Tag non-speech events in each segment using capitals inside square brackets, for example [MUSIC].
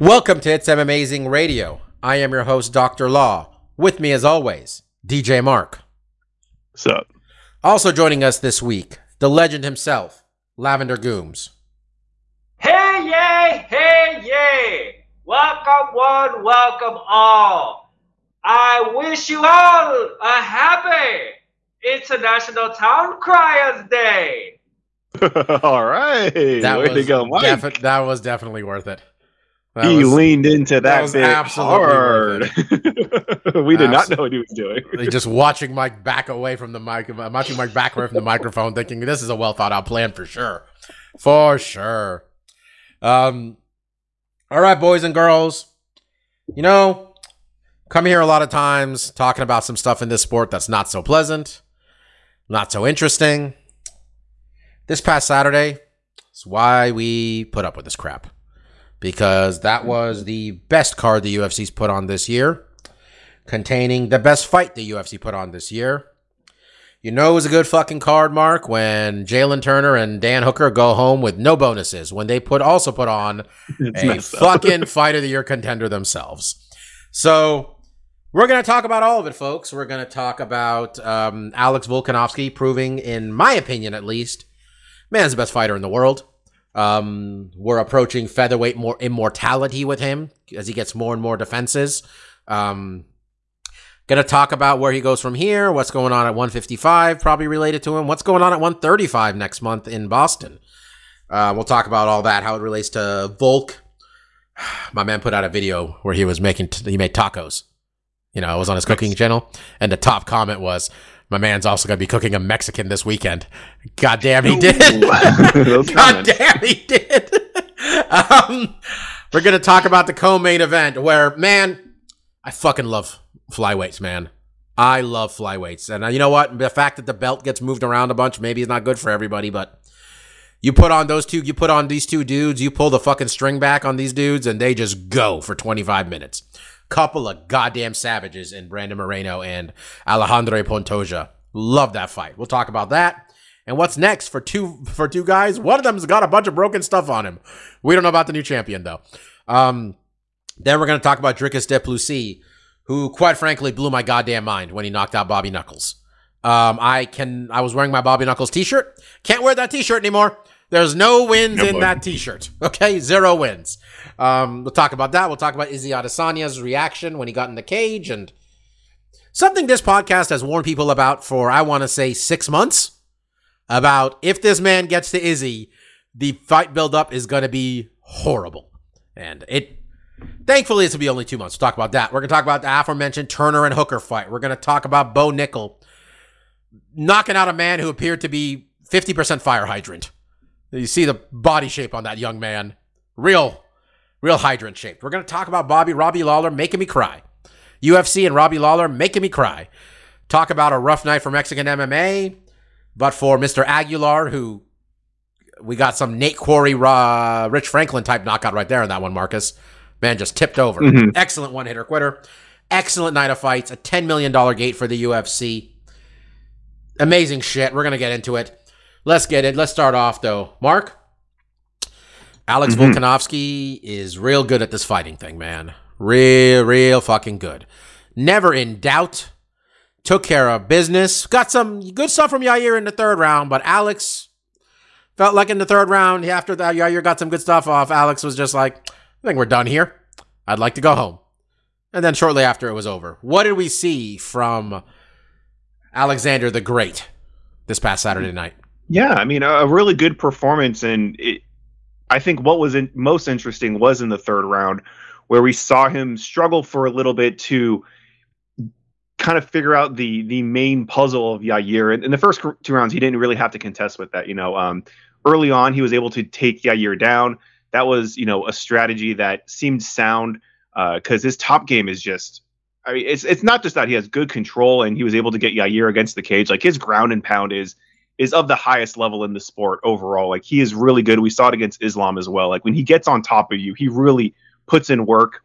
Welcome to It's M Amazing Radio. I am your host, Dr. Law. With me, as always, DJ Mark. What's up? Also joining us this week, the legend himself, Lavender Gooms. Hey, yay! Hey, yay! Welcome, one, welcome all. I wish you all a happy International Town Criers Day. [LAUGHS] All right. That Way was, to go, Mike. defi- that was definitely worth it. That he was- leaned into that, that was bit absolutely hard. [LAUGHS] we did not know what he was doing. Like, just watching Mike back away from the mic, I'm watching Mike back away from the microphone, thinking this is a well thought out plan for sure, for sure. Um, all right, boys and girls, you know, come here a lot of times talking about some stuff in this sport that's not so pleasant, not so interesting. This past Saturday is why we put up with this crap because that was the best card the UFC's put on this year containing the best fight the UFC put on this year. You know it was a good fucking card, Mark, when Jalen Turner and Dan Hooker go home with no bonuses. When they put also put on It's a fucking fight of the year contender themselves. So we're gonna talk about all of it, folks. We're gonna talk about um, Alex Volkanovski proving, in my opinion at least, man's the best fighter in the world. Um, we're approaching featherweight more immortality with him as he gets more and more defenses. Um, gonna talk about where he goes from here, what's going on at 155, probably related to him, what's going on at 135 next month in Boston. Uh, we'll talk about all that, how it relates to Volk. [SIGHS] My man put out a video where he was making, he made tacos. You know, I was on his cooking channel, and the top comment was, "My man's also gonna be cooking a Mexican this weekend." God damn, [LAUGHS] he did. God damn, he did. um, we're gonna talk about the co-main event where, man, I fucking love flyweights, man. I love flyweights, and uh, you know what? The fact that the belt gets moved around a bunch maybe is not good for everybody, but you put on those two, you put on these two dudes, you pull the fucking string back on these dudes, and they just go for 25 minutes. Couple of goddamn savages in Brandon Moreno and Alejandro Pantoja. Love that fight. We'll talk about that. And what's next for two for two guys? One of them's got a bunch of broken stuff on him. We don't know about the new champion though. Um, then we're gonna talk about Dricus Du Plessis, who quite frankly blew my goddamn mind when he knocked out Bobby Knuckles. Um, I can I was wearing my Bobby Knuckles t-shirt. Can't wear that t-shirt anymore. There's no wins No in that t-shirt. [LAUGHS] Okay, zero wins. Um, we'll talk about that. We'll talk about Izzy Adesanya's reaction when he got in the cage and something this podcast has warned people about for I want to say six months about if this man gets to Izzy, the fight buildup is going to be horrible. And it, thankfully, it's going to be only two months. We'll talk about that. We're going to talk about the aforementioned Turner and Hooker fight. We're going to talk about Bo Nickal knocking out a man who appeared to be 50% fire hydrant. You see the body shape on that young man. Real, real hydrant shaped. We're going to talk about Bobby, Robbie Lawler making me cry. UFC and Robbie Lawler making me cry. Talk about a rough night for Mexican MMA, but for Mr. Aguilar, who we got some Nate Quarry, uh, Rich Franklin type knockout right there in that one, Marcus. Man just tipped over. Mhm. Excellent one hitter quitter. Excellent night of fights. A $10 million gate for the UFC. Amazing shit. We're going to get into it. Let's get it. Let's start off, though. Mark? Alex Mhm. Volkanovski is real good at this fighting thing, man. Real, real fucking good. Never in doubt. Took care of business. Got some good stuff from Yair in the third round, but Alex felt like in the third round, after that, Yair got some good stuff off. Alex was just like, I think we're done here. I'd like to go home. And then shortly after it was over. What did we see from Alexander the Great this past Saturday night? Yeah, I mean, a, really good performance, and it, I think what was in, most interesting was in the third round, where we saw him struggle for a little bit to kind of figure out the the main puzzle of Yair. And in the first two rounds, he didn't really have to contest with that. You know, um, early on, he was able to take Yair down, that was you know a strategy that seemed sound because his top game is just. I mean, it's it's not just that he has good control and he was able to get Yair against the cage. Like his ground and pound is is of the highest level in the sport overall. Like he is really good. We saw it against Islam as well. Like when he gets on top of you, he really puts in work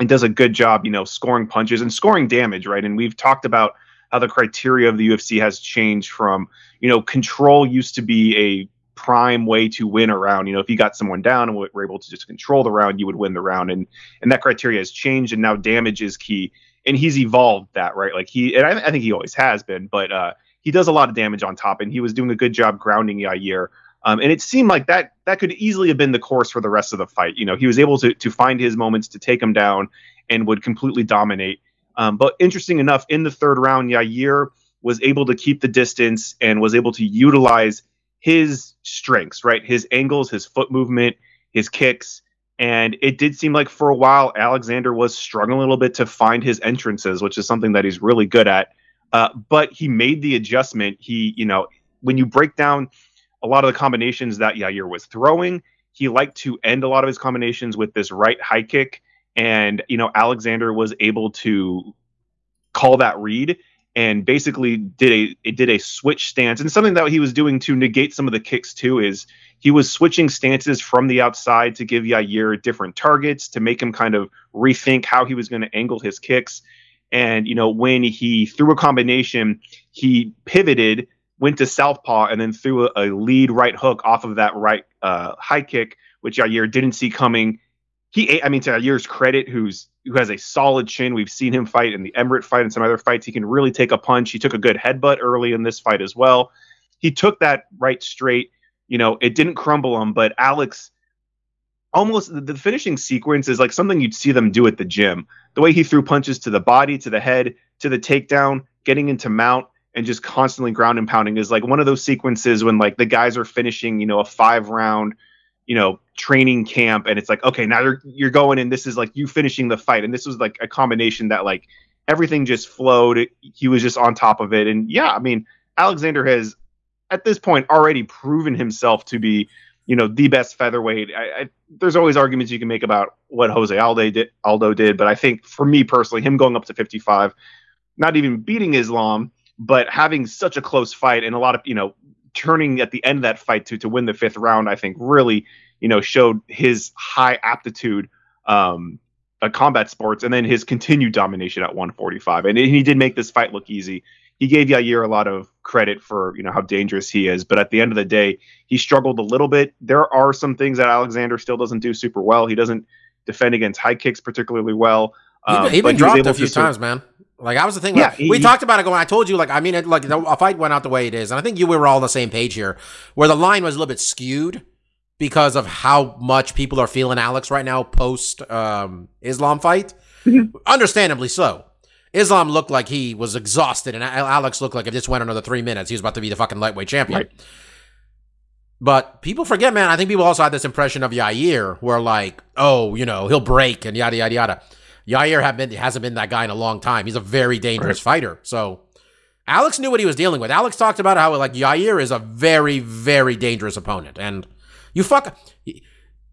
and does a good job, you know, scoring punches and scoring damage, right? And we've talked about how the criteria of the UFC has changed from, you know, control used to be a prime way to win a round. You know, if you got someone down and were able to just control the round, you would win the round. And and that criteria has changed, and now damage is key. And he's evolved that, right? Like he, and I, I think he always has been, but uh, he does a lot of damage on top, and he was doing a good job grounding Yair. Um, and it seemed like that that could easily have been the course for the rest of the fight. You know, he was able to to find his moments to take him down and would completely dominate. Um, but interesting enough, in the third round, Yair was able to keep the distance and was able to utilize his strengths, right? His angles, his foot movement, his kicks. And it did seem like for a while Alexander was struggling a little bit to find his entrances, which is something that he's really good at. Uh, but he made the adjustment. He, you know, when you break down a lot of the combinations that Yair was throwing, he liked to end a lot of his combinations with this right high kick. And, you know, Alexander was able to call that read and basically did a it did a switch stance and something that he was doing to negate some of the kicks too is he was switching stances from the outside to give Yair different targets to make him kind of rethink how he was going to angle his kicks and you know, when he threw a combination, he pivoted, went to southpaw, and then threw a, a lead right hook off of that right uh, high kick, which Yair didn't see coming. He, I mean, to Yair's credit, who's who has a solid chin. We've seen him fight in the Emmett fight and some other fights. He can really take a punch. He took a good headbutt early in this fight as well. He took that right straight. You know, it didn't crumble him, but Alex almost the, finishing sequence is like something you'd see them do at the gym. The way he threw punches to the body, to the head, to the takedown, getting into mount, and just constantly ground and pounding is like one of those sequences when like the guys are finishing, you know, a five round, you know, training camp, and it's like, okay, now you're you're going and this is like you finishing the fight, and this was like a combination that like everything just flowed. He was just on top of it, and yeah, I mean, Alexander has at this point already proven himself to be you know the best featherweight. I, I, there's always arguments you can make about what Jose Aldo did, Aldo did, but I think for me personally, him going up to 55, not even beating Islam, but having such a close fight and a lot of you know turning at the end of that fight to to win the fifth round, I think really you know showed his high aptitude. Um, combat sports and then his continued domination at 145 and he did make this fight look easy he gave Yair a lot of credit for you know how dangerous he is, but at the end of the day, he struggled a little bit. There are some things that Alexander still doesn't do super well. He doesn't defend against high kicks particularly well. Um, he, he been dropped a few times, man. Like I was the thing. Yeah, like, he, we he, talked about it. Going, I told you, like I mean, it, like a fight went out the way it is, and I think you we were all on the same page here, where the line was a little bit skewed because of how much people are feeling Alex right now post um, Islam fight. Mm-hmm. Understandably so. Islam looked like he was exhausted, and Alex looked like if this went another three minutes. He was about to be the fucking lightweight champion. Right. But people forget, man. I think people also had this impression of Yair, where like, oh, you know, he'll break and yada yada yada. Yair have been hasn't been that guy in a long time. He's a very dangerous right. fighter. So Alex knew what he was dealing with. Alex talked about how like Yair is a very very dangerous opponent, and you fuck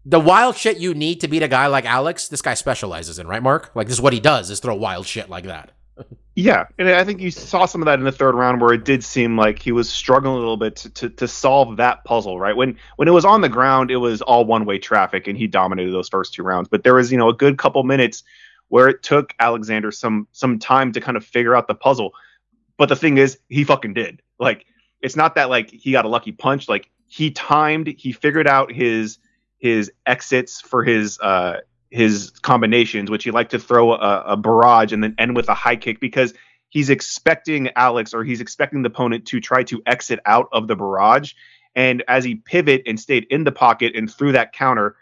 the wild shit you need to beat a guy like Alex, this guy specializes in, right, Mark? Like this is what he does is throw wild shit like that. yeah, and I think you saw some of that in the third round where it did seem like he was struggling a little bit to, to, to solve that puzzle, right? When when it was on the ground, it was all one way traffic, and he dominated those first two rounds. But there was, you know, a good couple minutes where it took Alexander some some time to kind of figure out the puzzle. But the thing is, he fucking did. Like, it's not that like he got a lucky punch. Like he timed, he figured out his his exits for his uh, his combinations, which he liked to throw a, a, barrage and then end with a high kick because he's expecting Alex or he's expecting the opponent to try to exit out of the barrage. And as he pivot and stayed in the pocket and threw that counter,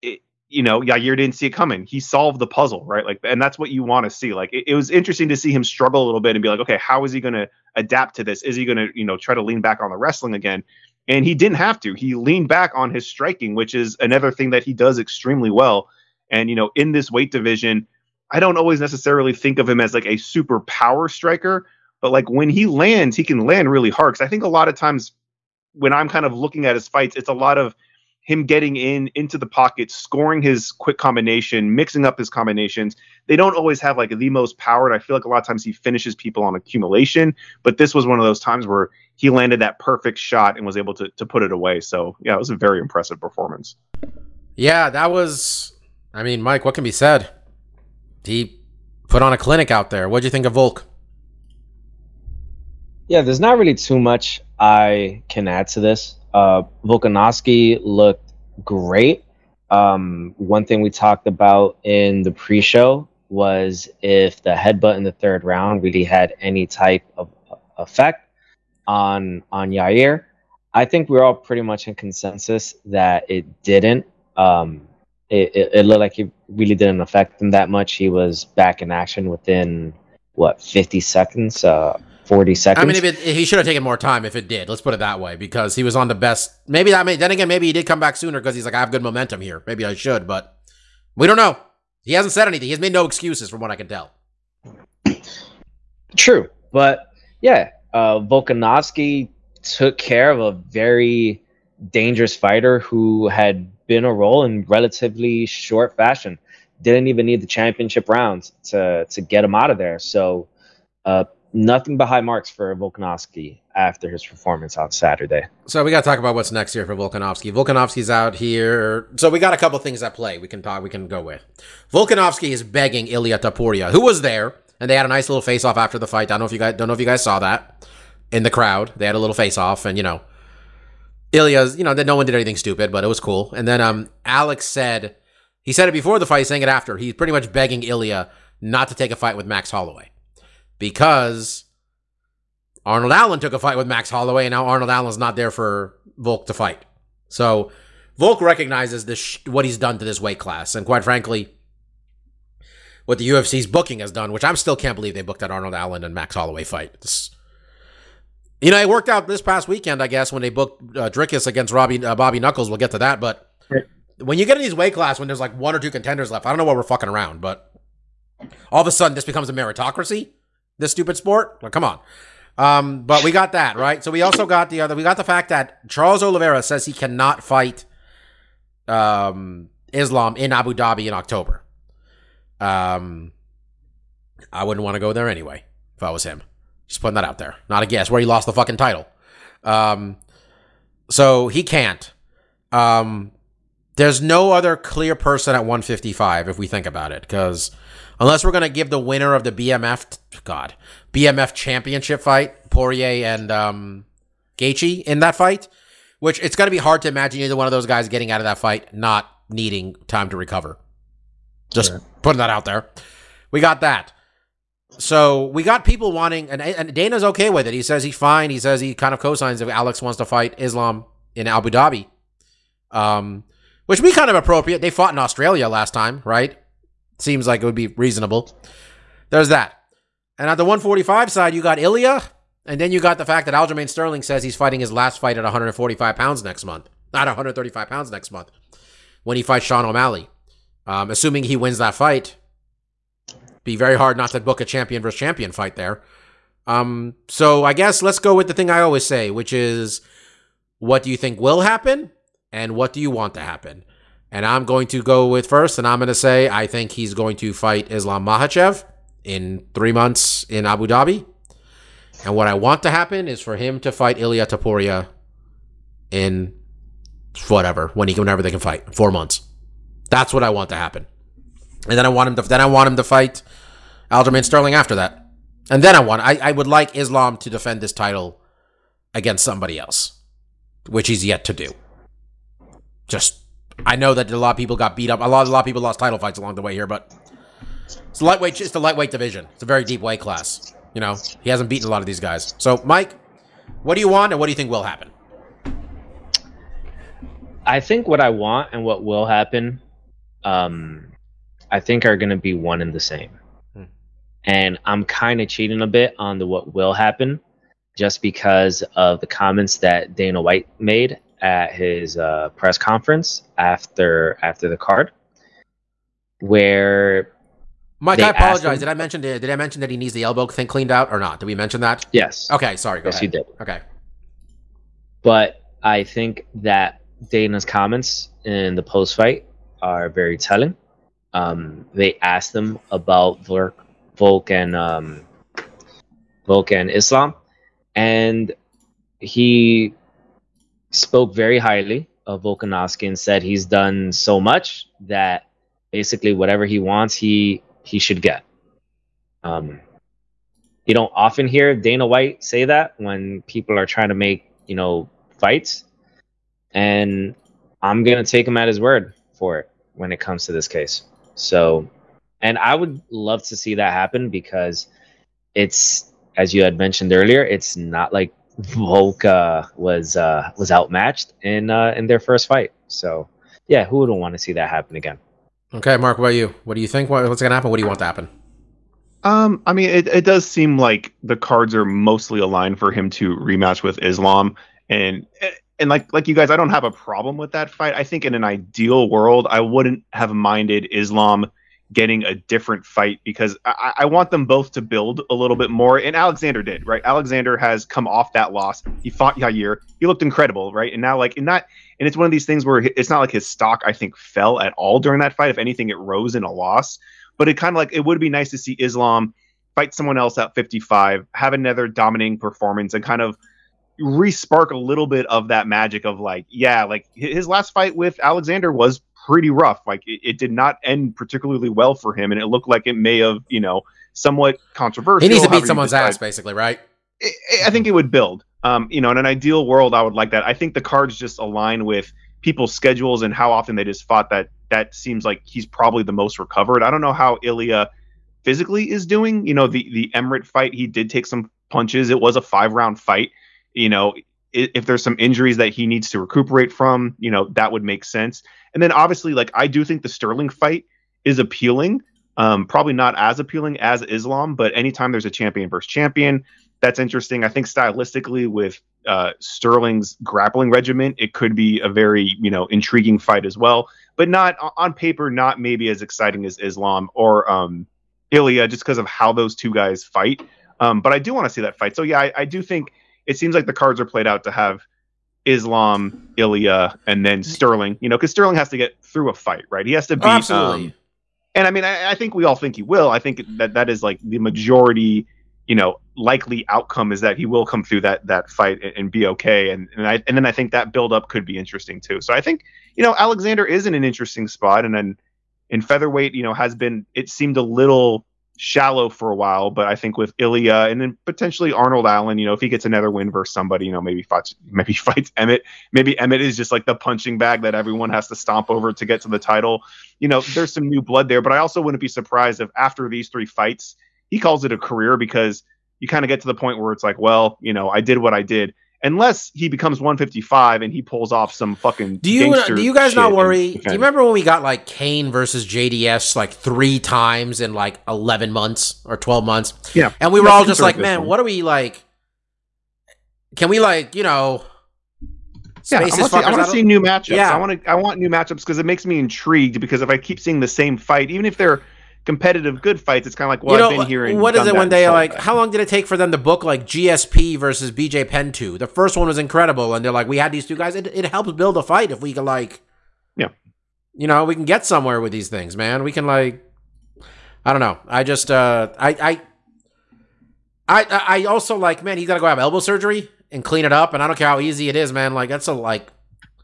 it, you know, Yair didn't see it coming. He solved the puzzle, right? Like, and that's what you want to see. Like, it, it was interesting to see him struggle a little bit and be like, okay, how is he going to adapt to this? Is he going to, you know, try to lean back on the wrestling again? And he didn't have to. He leaned back on his striking, which is another thing that he does extremely well. And, you know, in this weight division, I don't always necessarily think of him as like a super power striker, but like when he lands, he can land really hard. Cause I think a lot of times when I'm kind of looking at his fights, it's a lot of him getting in into the pocket, scoring his quick combination, mixing up his combinations. They don't always have like the most power. And I feel like a lot of times he finishes people on accumulation, but this was one of those times where he landed that perfect shot and was able to to put it away. So yeah, it was a very impressive performance. Yeah, that was. I mean, Mike, what can be said? He put on a clinic out there. What do you think of Volk? Yeah, there's not really too much I can add to this. Uh, Volkanovski looked great. Um, one thing we talked about in the pre-show was if the headbutt in the third round really had any type of effect on on Yair. I think we're all pretty much in consensus that it didn't. Um, it, it, it looked like it really didn't affect him that much. He was back in action within what 50 seconds. Uh, 40 seconds. I mean, if it, he should have taken more time if it did. Let's put it that way because he was on the best. Maybe that may, then again, maybe he did come back sooner because he's like, I have good momentum here. Maybe I should, but we don't know. He hasn't said anything. He's made no excuses from what I can tell. True. But yeah, uh, Volkanovski took care of a very dangerous fighter who had been a role in relatively short fashion. Didn't even need the championship rounds to to get him out of there. So uh, nothing but high marks for Volkanovski after his performance on Saturday. So we got to talk about what's next here for Volkanovski. Volkanovski's out here. So we got a couple things at play. We can talk. We can go with. Volkanovski is begging Ilya Topuria, who was there, and they had a nice little face off after the fight. I don't know if you guys don't know if you guys saw that in the crowd. They had a little face off, and you know, Ilya's. You know that no one did anything stupid, but it was cool. And then um, Alex said he said it before the fight, saying it after. He's pretty much begging Ilya not to take a fight with Max Holloway because Arnold Allen took a fight with Max Holloway, and now Arnold Allen's not there for Volk to fight. So Volk recognizes this sh- what he's done to this weight class, and quite frankly, what the UFC's booking has done, which I'm still can't believe they booked that Arnold Allen and Max Holloway fight. This, you know, it worked out this past weekend, I guess, when they booked uh, Dricus against Robbie uh, Bobby Knuckles. We'll get to that, but when you get in these weight class when there's like one or two contenders left, I don't know why we're fucking around, but all of a sudden this becomes a meritocracy this stupid sport? Well, come on. Um, but we got that, right? So we also got the other we got the fact that Charles Oliveira says he cannot fight um Islam in Abu Dhabi in October. Um I wouldn't want to go there anyway if I was him. Just putting that out there. Not a guess where he lost the fucking title. Um so he can't. Um there's no other clear person at 155 if we think about it because unless we're to give the winner of the BMF, God, BMF championship fight, Poirier and um, Gaethje in that fight, which it's to be hard to imagine either one of those guys getting out of that fight not needing time to recover. Just sure. putting that out there. We got that. So we got people wanting, and, and Dana's okay with it. He says he's fine. He says he kind of co-signs if Alex wants to fight Islam in Abu Dhabi, um, which would be kind of appropriate. They fought in Australia last time, right? Seems like it would be reasonable. There's that. And at the 145 side, you got Ilya, and then you got the fact that Aljamain Sterling says he's fighting his last fight at 145 pounds next month, not 135 pounds next month, when he fights Sean O'Malley. Um, assuming he wins that fight, be very hard not to book a champion versus champion fight there. Um, so I guess let's go with the thing I always say, which is, what do you think will happen, and what do you want to happen? And I'm going to go with first, and I'm going to say I think he's going to fight Islam Makhachev in three months in Abu Dhabi. And what I want to happen is for him to fight Ilya Topuria in whatever, when he whenever they can fight, four months. That's what I want to happen. And then I want him to then I want him to fight Aljamain Sterling after that. And then I want I, I would like Islam to defend this title against somebody else, which he's yet to do. Just I know that a lot of people got beat up. A lot, a lot of people lost title fights along the way here, but it's lightweight. It's the lightweight division. It's a very deep weight class. You know, he hasn't beaten a lot of these guys. So, Mike, what do you want, and what do you think will happen? I think what I want and what will happen, um, I think are going to be one and the same. Hmm. And I'm kind of cheating a bit on the what will happen, just because of the comments that Dana White made at his uh, press conference after after the card, where Mike, I apologize. Him, did I mention did I mention that he needs the elbow thing cleaned out or not? Did we mention that? Yes. Okay, sorry. yes, ahead. you did. Okay. But I think that Dana's comments in the post fight are very telling. Um, they asked him about Volk and um, Volk and Islam, and he spoke very highly of Volkanovski and said he's done so much that basically whatever he wants, he he should get. Um, you don't often hear Dana White say that when people are trying to make you know fights, and I'm gonna take him at his word for it when it comes to this case. So, and I would love to see that happen because it's as you had mentioned earlier, it's not like Volk uh, was uh, was outmatched in uh, in their first fight. So, yeah, who wouldn't want to see that happen again? Okay, Mark, what about you? What do you think? What's going to happen? What do you want to happen? Um, I mean, it, it does seem like the cards are mostly aligned for him to rematch with Islam, and and like like you guys, I don't have a problem with that fight. I think in an ideal world, I wouldn't have minded Islam getting a different fight because I, I want them both to build a little bit more. And Alexander did, right? Alexander has come off that loss. He fought Yair. He looked incredible, right? And now, like, in that, and it's one of these things where it's not like his stock, I think, fell at all during that fight. If anything, it rose in a loss. But it kind of like it would be nice to see Islam fight someone else at 55, have another dominating performance, and kind of re-spark a little bit of that magic of like, yeah, like his last fight with Alexander was pretty rough. Like it, it, did not end particularly well for him, and it looked like it may have, you know, somewhat controversial. He needs to beat someone's ass, basically, right? I think it would build. Um, you know, in an ideal world, I would like that. I think the cards just align with people's schedules and how often they just fought. That that seems like he's probably the most recovered. I don't know how Ilya physically is doing. You know, the the Emmett fight, he did take some punches. It was a five round fight. You know, if there's some injuries that he needs to recuperate from, you know, that would make sense. And then obviously, like I do think the Sterling fight is appealing. Um, probably not as appealing as Islam, but anytime there's a champion versus champion, that's interesting. I think stylistically with uh, Sterling's grappling regiment, it could be a very you know intriguing fight as well, but not on paper, not maybe as exciting as Islam or um, Ilya, just because of how those two guys fight. Um, but I do want to see that fight. So yeah, I, I do think it seems like the cards are played out to have Islam, Ilya, and then Sterling. You know, because Sterling has to get through a fight, right? He has to beat. Oh, absolutely. Um, and I mean, I, I, think we all think he will. I think that that is like the majority, you know, likely outcome is that he will come through that that fight and, and be okay. And and I and then I think that build up could be interesting too. So I think you know Alexander is in an interesting spot, and then in featherweight, you know, has been it seemed a little shallow for a while, but I think with Ilya and then potentially Arnold Allen, you know, if he gets another win versus somebody, you know, maybe fights maybe [LAUGHS] fights Emmett. Maybe Emmett is just like the punching bag that everyone has to stomp over to get to the title. You know, there's some new blood there, but I also wouldn't be surprised if after these three fights, he calls it a career because you kind of get to the point where it's like, well, you know, I did what I did unless he becomes 155 and he pulls off some fucking. Do you do you guys not worry? Do you remember when we got like Cain versus JDS like three times in like 11 months or 12 months? Yeah, and we were all just like, man, what are we like? Can we like you know? Yeah, I want, see, I want to see new matchups. Yeah. I want to. I want new matchups because it makes me intrigued. Because if I keep seeing the same fight, even if they're competitive good fights, it's kind of like, well, you know, I've been here. And what is it when they like? How long did it take for them to book like GSP versus BJ Penn two? The first one was incredible, and they're like, we had these two guys. It, it helps build a fight if we can like, yeah, you know, we can get somewhere with these things, man. We can like, I don't know. I just, uh, I, I, I, I also like, man, he's got to go have elbow surgery and clean it up, and I don't care how easy it is, man. Like that's a like,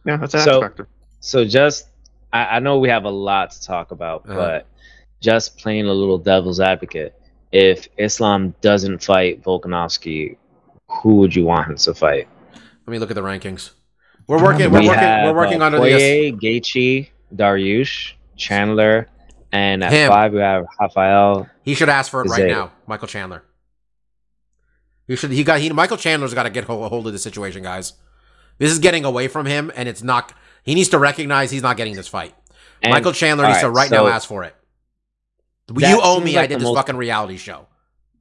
yeah, that's an so, factor. So just, I, I know we have a lot to talk about, uh-huh. but just playing a little devil's advocate, if Islam doesn't fight Volkanovski, who would you want him to fight? Let me look at the rankings. We're working. We're we working. Have, we're working uh, under Poirier, the Gaethje, Dariush, Chandler, and at him. five we have Rafael. He should ask for it right now, Michael Chandler. He should. He got. He Michael Chandler's got to get hold, hold of the situation, guys. This is getting away from him, and it's not. He needs to recognize he's not getting this fight. And, Michael Chandler needs right, to right so, now ask for it. You owe me. Like I did this most... fucking reality show.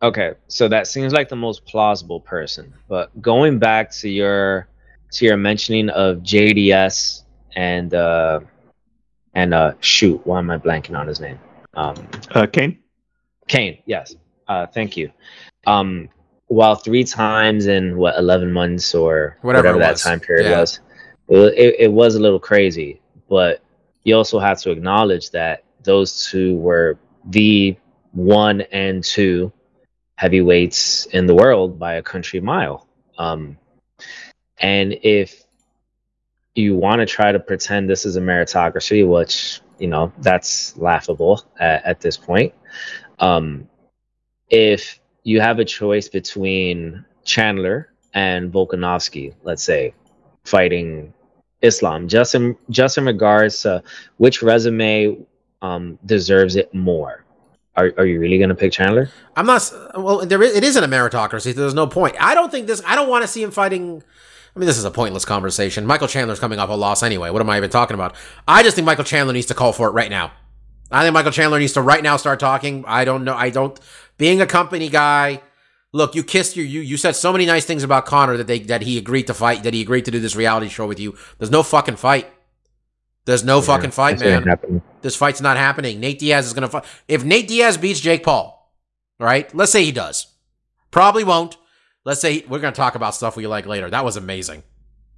Okay, so that seems like the most plausible person. But going back to your to your mentioning of JDS and uh and uh shoot, why am I blanking on his name? Um uh Cain. Cain, yes. Uh thank you. Um while three times in what eleven months or whatever, whatever that time period yeah. was. it, it was a little crazy, but you also have to acknowledge that those two were the one and two heavyweights in the world by a country mile. Um, and if you want to try to pretend this is a meritocracy, which you know that's laughable at, at this point. Um, if you have a choice between Chandler and Volkanovski, let's say, fighting Islam, just in just in regards to which resume um, deserves it more. Are, are you really going to pick Chandler? I'm not. Well, there is, it isn't a meritocracy. There's no point. I don't think this. I don't want to see him fighting. I mean, this is a pointless conversation. Michael Chandler's coming off a loss anyway. What am I even talking about? I just think Michael Chandler needs to call for it right now. I think Michael Chandler needs to right now start talking. I don't know. I don't. Being a company guy, look, you kissed your you. You said so many nice things about Conor that they that he agreed to fight. That he agreed to do this reality show with you. There's no fucking fight. There's no fucking fight, man. This fight's not happening. Nate Diaz is going to fight. If Nate Diaz beats Jake Paul, right? Let's say he does. Probably won't. Let's say we're going to talk about stuff we like later. That was amazing.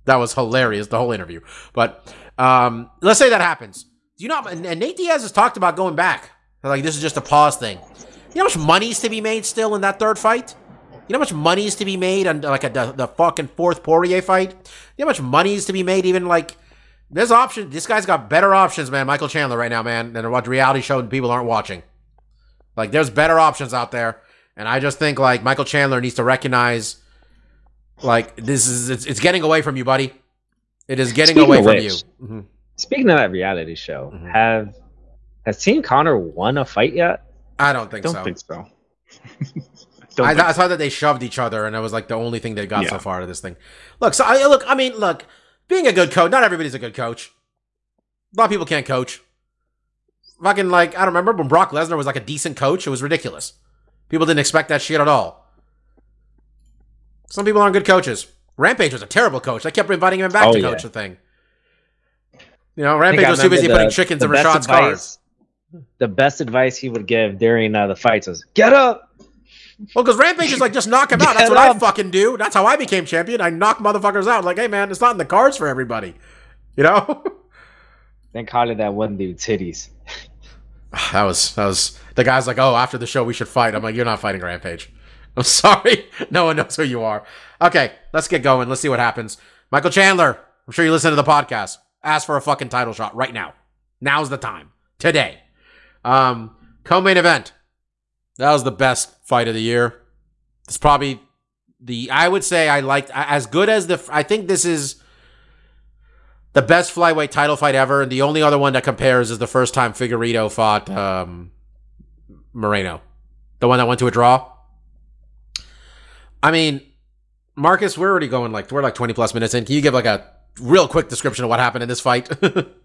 That was hilarious, the whole interview. But um, let's say that happens. Do you know, and and Nate Diaz has talked about going back. Like, this is just a pause thing. You know how much money's to be made still in that third fight? You know how much money's to be made on like a, the, the fucking fourth Poirier fight? You know how much money's to be made even like there's options. This guy's got better options, man. Michael Chandler right now, man, than what reality show and people aren't watching. Like, there's better options out there, and I just think like Michael Chandler needs to recognize, like this is it's, it's getting away from you, buddy. It is getting Speaking away from which- you. Mhm. Speaking of that reality show, Mhm. have has Team Conor won a fight yet? I don't think Don't so. think so. [LAUGHS] Don't I, think I thought that they shoved each other, and that was like the only thing they got so far out of this thing. Look, so I look. I mean, look, being a good coach. Not everybody's a good coach. A lot of people can't coach. Fucking like I don't remember when Brock Lesnar was like a decent coach. It was ridiculous. People didn't expect that shit at all. Some people aren't good coaches. Rampage was a terrible coach. They kept inviting him back Oh, to yeah. coach the thing. You know, Rampage was too busy remember putting chickens in Rashad's cars. The best advice he would give during uh, the fights was get up. Well, because Rampage is like, just knock him out. That's [LAUGHS] Get what I fucking do. That's how I became champion. I knock motherfuckers out. Like, hey, man, it's not in the cards for everybody. [LAUGHS] You know? Then call it that one dude titties. that was, that was, the guy's like, oh, after the show, we should fight. I'm like, you're not fighting Rampage. [LAUGHS] I'm sorry. No one knows who you are. Okay, let's get going. Let's see what happens. Michael Chandler, I'm sure you listen to the podcast. Ask for a fucking title shot right now. Now's the time. Today. Um, co-main event. That was the best fight of the year. It's probably the I would say I liked as good as the I think this is the best flyweight title fight ever, and the only other one that compares is the first time Figueiredo fought um, Moreno, the one that went to a draw. I mean, Marcus, we're already going like we're like twenty plus minutes in. Can you give like a real quick description of what happened in this fight? [LAUGHS]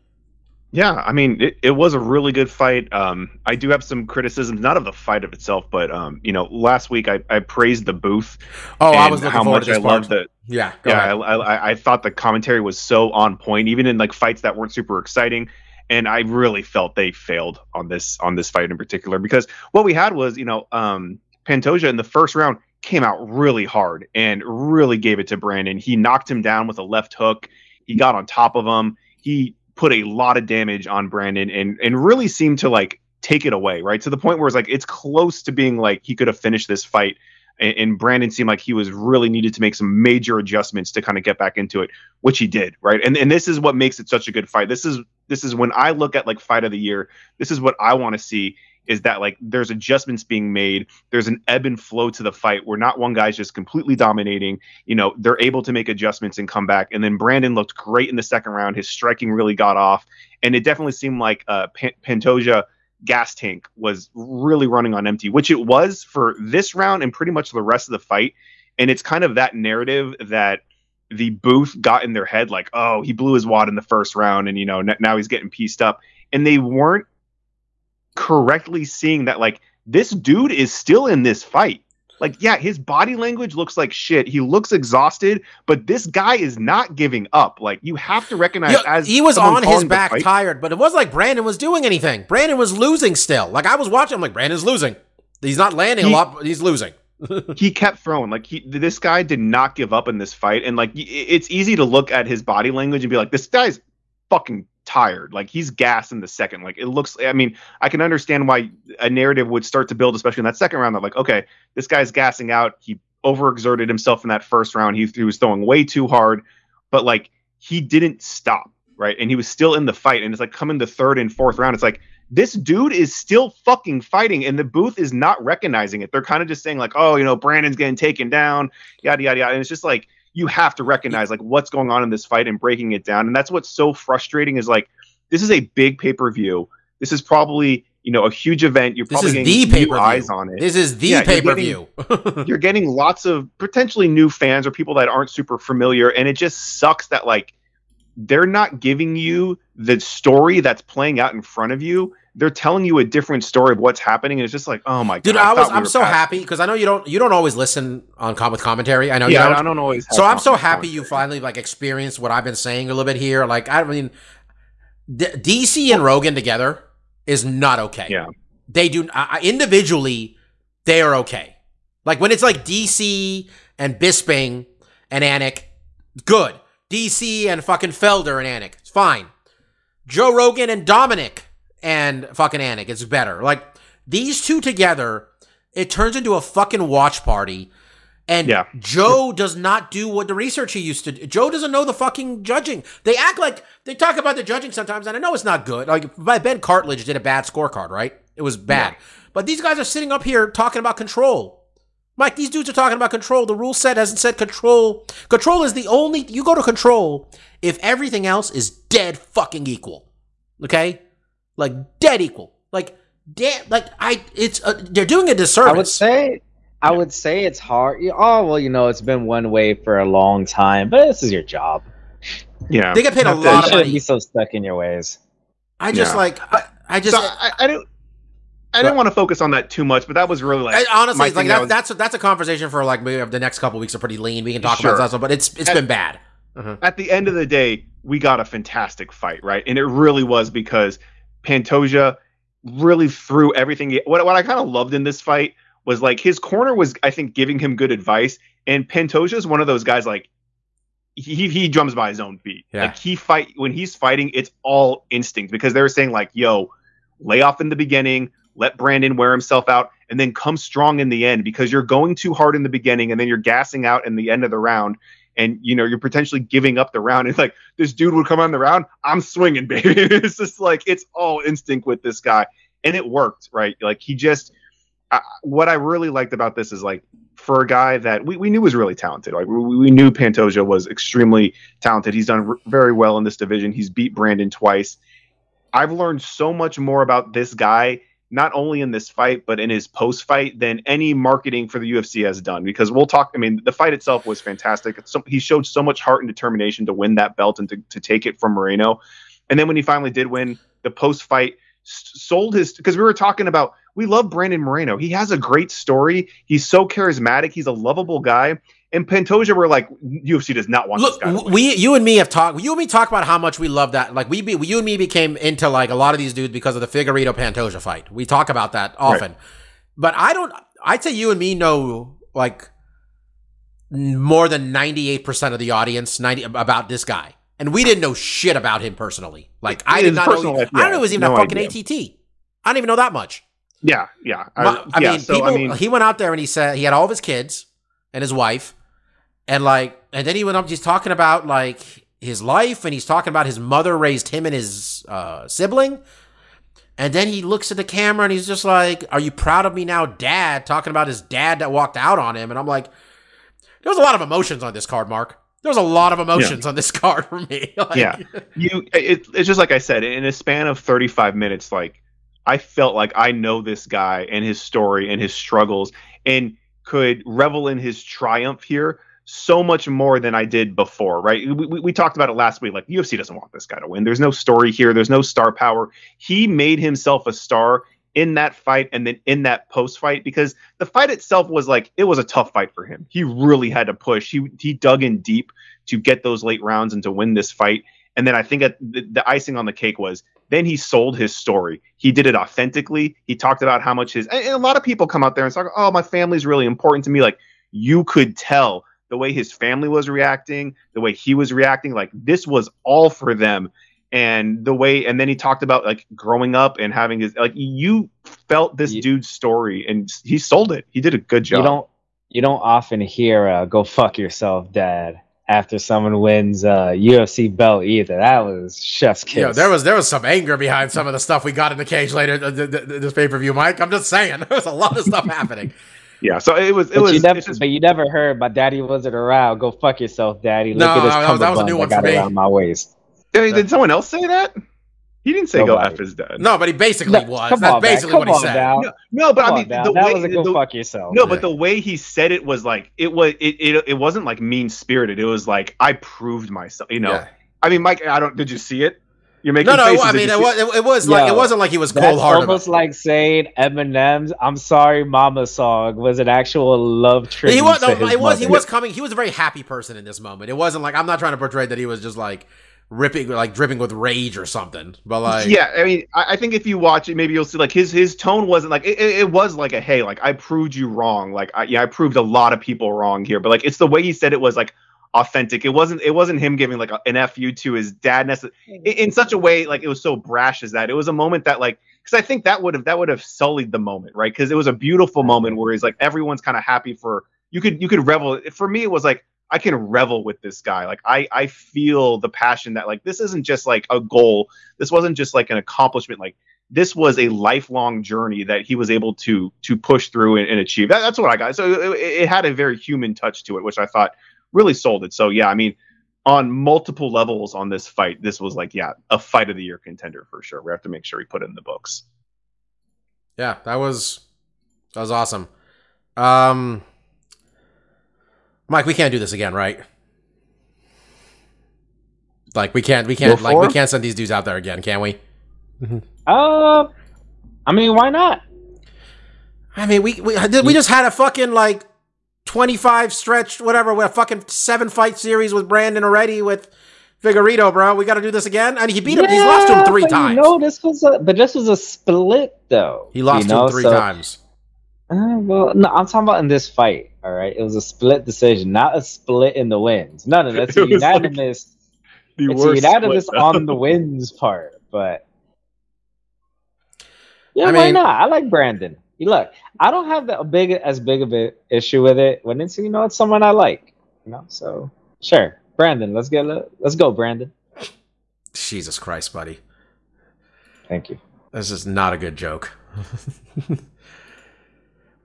Yeah, I mean, it, it was a really good fight. Um, I do have some criticisms, not of the fight of itself, but um, you know, last week I, I praised the booth. oh, I was looking how much I loved the Yeah, go yeah, I. I, I thought the commentary was so on point, even in like fights that weren't super exciting. And I really felt they failed on this on this fight in particular because what we had was, you know, um, Pantoja in the first round came out really hard and really gave it to Brandon. He knocked him down with a left hook. He got on top of him. He put a lot of damage on Brandon and and really seemed to like take it away, right? To the point where it's like it's close to being like he could have finished this fight and, and Brandon seemed like he was really needed to make some major adjustments to kind of get back into it, which he did, right? And and this is what makes it such a good fight. This is this is when I look at like fight of the year. This is what I want to see is that like there's adjustments being made. There's an ebb and flow to the fight where not one guy's just completely dominating. You know, they're able to make adjustments and come back. And then Brandon looked great in the second round. His striking really got off, and it definitely seemed like uh, Pan- Pantoja gas tank was really running on empty, which it was for this round and pretty much the rest of the fight. And it's kind of that narrative that the booth got in their head, like, oh, he blew his wad in the first round, and you know n- now he's getting pieced up, and they weren't correctly seeing that like this dude is still in this fight. Like, yeah, his body language looks like shit. He looks exhausted, but this guy is not giving up. Like, you have to recognize Yeah, as he was on his back fight- tired, but it wasn't like Brandon was doing anything. Brandon was losing still. Like I was watching, I'm like, Brandon's losing. He's not landing a lot, but he's losing. [LAUGHS] he kept throwing. Like he, this guy did not give up in this fight, and like it's easy to look at his body language and be like, this guy's fucking tired. Like he's gassed in the second. Like it looks. I mean, I can understand why a narrative would start to build, especially in that second round. That like, okay, this guy's gassing out. He overexerted himself in that first round. He, he was throwing way too hard, but like he didn't stop, right? And he was still in the fight. And it's like coming the third and fourth round. It's like this dude is still fucking fighting, and the booth is not recognizing it. They're kind of just saying like, oh, you know, Brandon's getting taken down, yada yada yada. And it's just like you have to recognize like what's going on in this fight and breaking it down. And that's what's so frustrating is like this is a big pay per view. This is probably you know a huge event. You're This probably is getting the new pay per eyes on it. This is the Yeah, pay per view. You're getting lots of potentially new fans or people that aren't super familiar, and it just sucks that like they're not giving you the story that's playing out in front of you. They're telling you a different story of what's happening, and it's just like, oh my Dude, god! I was we I'm so past happy because I know you don't you don't always listen on com with commentary. I know Yeah, you don't. I don't always. So I'm so happy you finally like experienced what I've been saying a little bit here. Like I mean, D- DC and Rogan together is not okay. Yeah. they do I I- individually they are okay. Like when it's like DC and Bisping and Anik, good. DC and fucking Felder and Anik, it's fine. Joe Rogan and Dominic and fucking Anik, it's better. Like these two together, it turns into a fucking watch party. And Yeah. Joe does not do what the research he used to do. Joe doesn't know the fucking judging. They act like they talk about the judging sometimes, and I know it's not good. Like Ben Cartlidge did a bad scorecard, right? It was bad. But these guys are sitting up here talking about control. Mike, these dudes are talking about control. The rule set hasn't said control. Control is the only you go to control if everything else is dead fucking equal. Okay? Like dead equal. Like dead like I it's uh, they're doing a disservice. I would say, I would say it's hard. you- Oh well, you know, it's been one way for a long time, but this is your job. Yeah, they get paid a Have to- You lot of shouldn't be so stuck in your ways. I just Yeah. like I, I just so I, I don't. I didn't want to focus on that too much, but that was really like I, honestly, my like thing that, that was- that's that's a conversation for like maybe the next couple weeks are pretty lean. We can talk Sure. about that stuff, but it's it's At- been bad. Uh-huh. at the end of the day, we got a fantastic fight, right? And it really was because Pantoja really threw everything. What, what I kind of loved in this fight was like his corner was, I think, giving him good advice. And Pantoja is one of those guys like he he drums by his own beat. Yeah. Like he fight when he's fighting, it's all instinct because they were saying like, "Yo, lay off in the beginning, let Brandon wear himself out, and then come strong in the end because you're going too hard in the beginning and then you're gassing out in the end of the round." And you know you're potentially giving up the round. It's like this dude would come on the round. I'm swinging, [LAUGHS] baby. it's just like it's all instinct with this guy, and it worked, right? Like he just. I what I really liked about this is like for a guy that we, we knew was really talented. Like we, we knew Pantoja was extremely talented. He's done r- very well in this division. He's beat Brandon twice. I've learned so much more about this guy, not only in this fight but in his post fight, than any marketing for the UFC has done. Because we'll talk. I mean, the fight itself was fantastic. So, he showed so much heart and determination to win that belt and to, to take it from Moreno. And then when he finally did win, the post fight sold his because we were talking about we love Brandon Moreno. He has a great story. He's so charismatic. He's a lovable guy. And Pantoja were like UFC does not want Look, this guy. we, you and me have talked. You and me talk about how much we love that. Like we, be, you and me became into like a lot of these dudes because of the Figueiredo Pantoja fight. We talk about that often, but I don't. I'd say you and me know like more than ninety eight percent of the audience ninety about this guy, and we didn't know shit about him personally. Like I did not know. life, I don't know he was even no a fucking idea. ATT. I don't even know that much. yeah, yeah. I, I yeah, mean, so people. I mean, he went out there and he said he had all of his kids and his wife, and like, and then he went up. He's talking about like his life, and he's talking about his mother raised him and his uh, sibling. And then he looks at the camera and he's just like, "Are you proud of me now, Dad?" Talking about his dad that walked out on him, and I'm like, "There was a lot of emotions on this card, Mark. There was a lot of emotions on this [LAUGHS] card for me." [LAUGHS] Like- Yeah. you it, it's just like I said, in a span of 35 minutes, like I felt like I know this guy and his story and his struggles and could revel in his triumph here so much more than I did before, right? We, we, we talked about it last week. Like UFC doesn't want this guy to win. There's no story here. There's no star power. He made himself a star in that fight and then in that post fight because the fight itself was like it was a tough fight for him. He really had to push. He he dug in deep to get those late rounds and to win this fight. And then I think the, the icing on the cake was then he sold his story. He did it authentically. He talked about how much his and, a lot of people come out there and talk, oh, my family's really important to me. Like you could tell the way his family was reacting, the way he was reacting, like this was all for them. And the way, and then he talked about like growing up and having his, like you felt this You- dude's story and he sold it. He did a good job. You don't you don't often hear uh, "Go fuck yourself, Dad" after someone wins a UFC belt either. That was chef's kiss. Yeah, there was there was some anger behind some of the stuff we got in the cage later uh, th- th- th- this pay per view, Mike. I'm just saying, [LAUGHS] there was a lot of stuff [LAUGHS] happening. yeah. So it was, it But was, you never, it's just- but you never heard my daddy wasn't around. Go fuck yourself, daddy. Look No, at this that was- that was a cummerbund new I one got for me. around my waist. I mean, did someone else say that? He didn't say Nobody. go F his dad. No, but he basically No, was. come That's on, basically Come what he on said. now. No, no, but Come I mean, the that way, was go the, fuck yourself. no, Yeah. but the way he said it was like it was. It it, it wasn't like mean spirited. It was like I proved myself. You know. Yeah. I mean, Mike, I don't. Did you see it? You're making No, no. faces. I mean, it was, it, it was like it wasn't like he was cold hearted. almost like saying Eminem's "I'm Sorry, Mama" song was an actual love tribute. He was. to No, his it was. He was coming. He was a very happy person in this moment. It wasn't like I'm not trying to portray that he was just like ripping, like dripping with rage or something. But like, yeah, I mean, I, I think if you watch it, maybe you'll see like his his tone wasn't like it, it, was like a hey, like I proved you wrong. Like I, yeah, I proved a lot of people wrong here, but like it's the way he said it was like authentic. It wasn't it wasn't him giving like a, an fu to his dad necess- in, in such a way like it was so brash as that. It was a moment that like because I think that would have that would have sullied the moment, right? Because it was a beautiful moment where he's like everyone's kind of happy for you could you could revel. For me, it was like I can revel with this guy. Like I I feel the passion that like this isn't just like a goal. This wasn't just like an accomplishment. Like this was a lifelong journey that he was able to to push through and, and achieve. That, that's what I got. So it, it had a very human touch to it, which I thought really sold it. So yeah, I mean, on multiple levels on this fight, this was like yeah, a fight of the year contender for sure. We have to make sure we put it in the books. yeah, that was that was awesome. Um, Mike, we can't do this again, right? Like we can't, we can't, Go like we can't send these dudes out there again, can we? Uh, I mean, why not? I mean, we we we just had a fucking like twenty five stretch, whatever, with a fucking seven fight series with Brandon already with Figueiredo, bro. We got to do this again, and he beat him. He's lost to him three times. You know, this was a, but this was a split though. he lost you to know, him three so- times. Uh, well, no, I'm talking about in this fight. All right, it was a split decision, not a split in the wins. No, of that's a [LAUGHS] It was like unanimous. The it's a worst unanimous split. on the [LAUGHS] wins part, but yeah, I why mean- not? I like Brandon. You look, I don't have that big as big of an issue with it when it's you know it's someone I like. You know, so sure, Brandon. Let's get let's go, Brandon. Jesus Christ, buddy, Thank you. this is not a good joke. [LAUGHS] we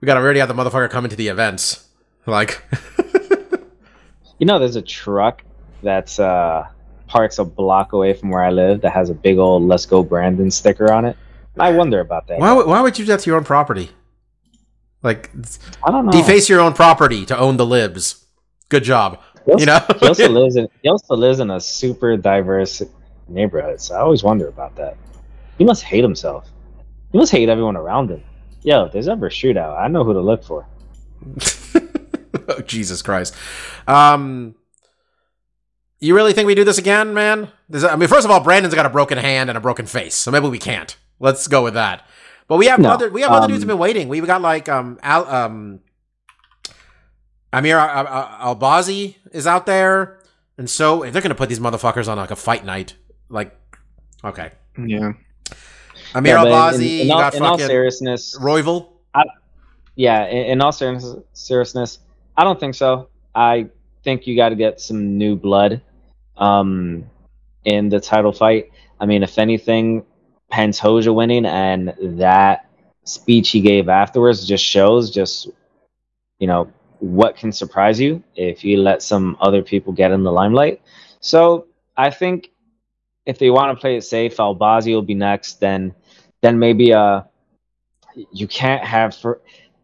got to already have the motherfucker coming to the events. Like, [LAUGHS] You know, there's a truck that's uh parks a block away from where I live that has a big old "Let's Go Brandon" sticker on it. I wonder about that. why would- why would you do that to your own property? Like, I don't know. deface your own property to own the libs. Good job. He also, You know? he also [LAUGHS] lives in he also lives in a super diverse neighborhood. So I always wonder about that. He must hate himself. He must hate everyone around him. Yo, if there's ever a shootout, I know who to look for. [LAUGHS] [LAUGHS] oh, Jesus Christ. Um, you really think we do this again, man? That- I mean, first of all, Brandon's got a broken hand and a broken face, so maybe we can't. Let's go with that. But we have No, other we have other um, dudes who've been waiting. We've got like um Al, um Amir Al- Al- Albazi is out there, and so if they're gonna put these motherfuckers on like a fight night, like okay, Yeah. Amir Yeah, but in- Albazi, in, all, in all seriousness, Royval. yeah, in, in all seriousness, seriousness, I don't think so. I think you got to get some new blood um, in the title fight. I mean, if anything, Pantoja winning and that speech he gave afterwards just shows just you know what can surprise you if you let some other people get in the limelight. So I think if they want to play it safe, Albazi will be next. Then then maybe uh you can't have for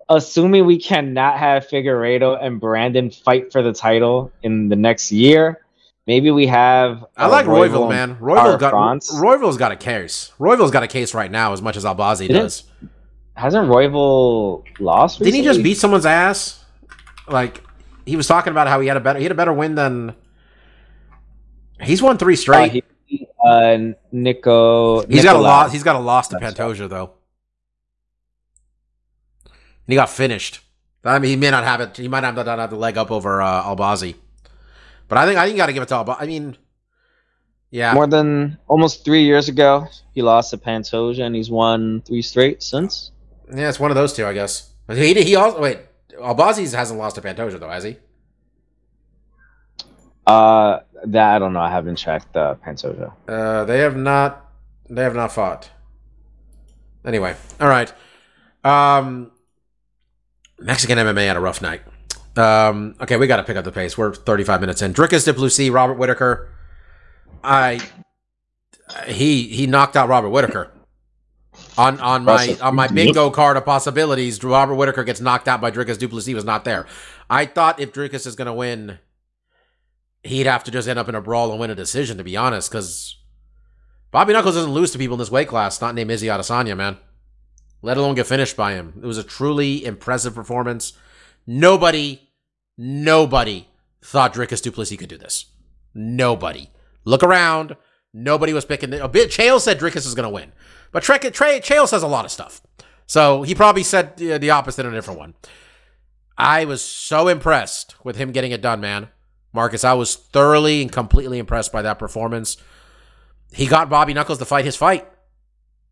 assuming we cannot have Figueiredo and Brandon fight for the title in the next year. Maybe we have. I uh, like and man. Royval got France. Royval's got a case. Royval's got a case right now, as much as Albazi does. Hasn't Royval lost? Didn't he just beat someone's ass? Like he was talking about how he had a better he had a better win than he's won three Uh, straight. he, uh, Nico. He's got a loss. He's got a loss to Pantoja though. And he got finished. I mean, he may not have it. He might not have the leg up over uh, Albazi. But I think I think you got to give it to Albazi. I mean, yeah, More than almost three years ago, he lost to Pantoja, and he's won three straight since. yeah, it's one of those two, I guess. He he also wait. Albazi hasn't lost to Pantoja though, has he? Uh, that I don't know. I haven't checked uh, Pantoja. Uh, they have not. They have not fought. Anyway, all right. Um, Mexican MMA had a rough night. Um, okay, we got to pick up the pace. We're 35 minutes in. Dricus Du Plessis, Robert Whitaker. I he he knocked out Robert Whitaker. On on my on my bingo card of possibilities, Robert Whitaker gets knocked out by Dricus Du Plessis was not there. I thought if Dricus is going to win, he'd have to just end up in a brawl and win a decision. To be honest, because Bobby Knuckles doesn't lose to people in this weight class, not named Izzy Adesanya, man. Let alone get finished by him. It was a truly impressive performance. Nobody, nobody thought Dricus Du Plessis could do this. Nobody. Look around. Nobody was picking. A bit. Chael said Dricus is going to win, but Trey, Trey Chael says a lot of stuff. So he probably said the the opposite in a different one. I was so impressed with him getting it done, man. Marcus, I was thoroughly and completely impressed by that performance. He got Bobby Knuckles to fight his fight.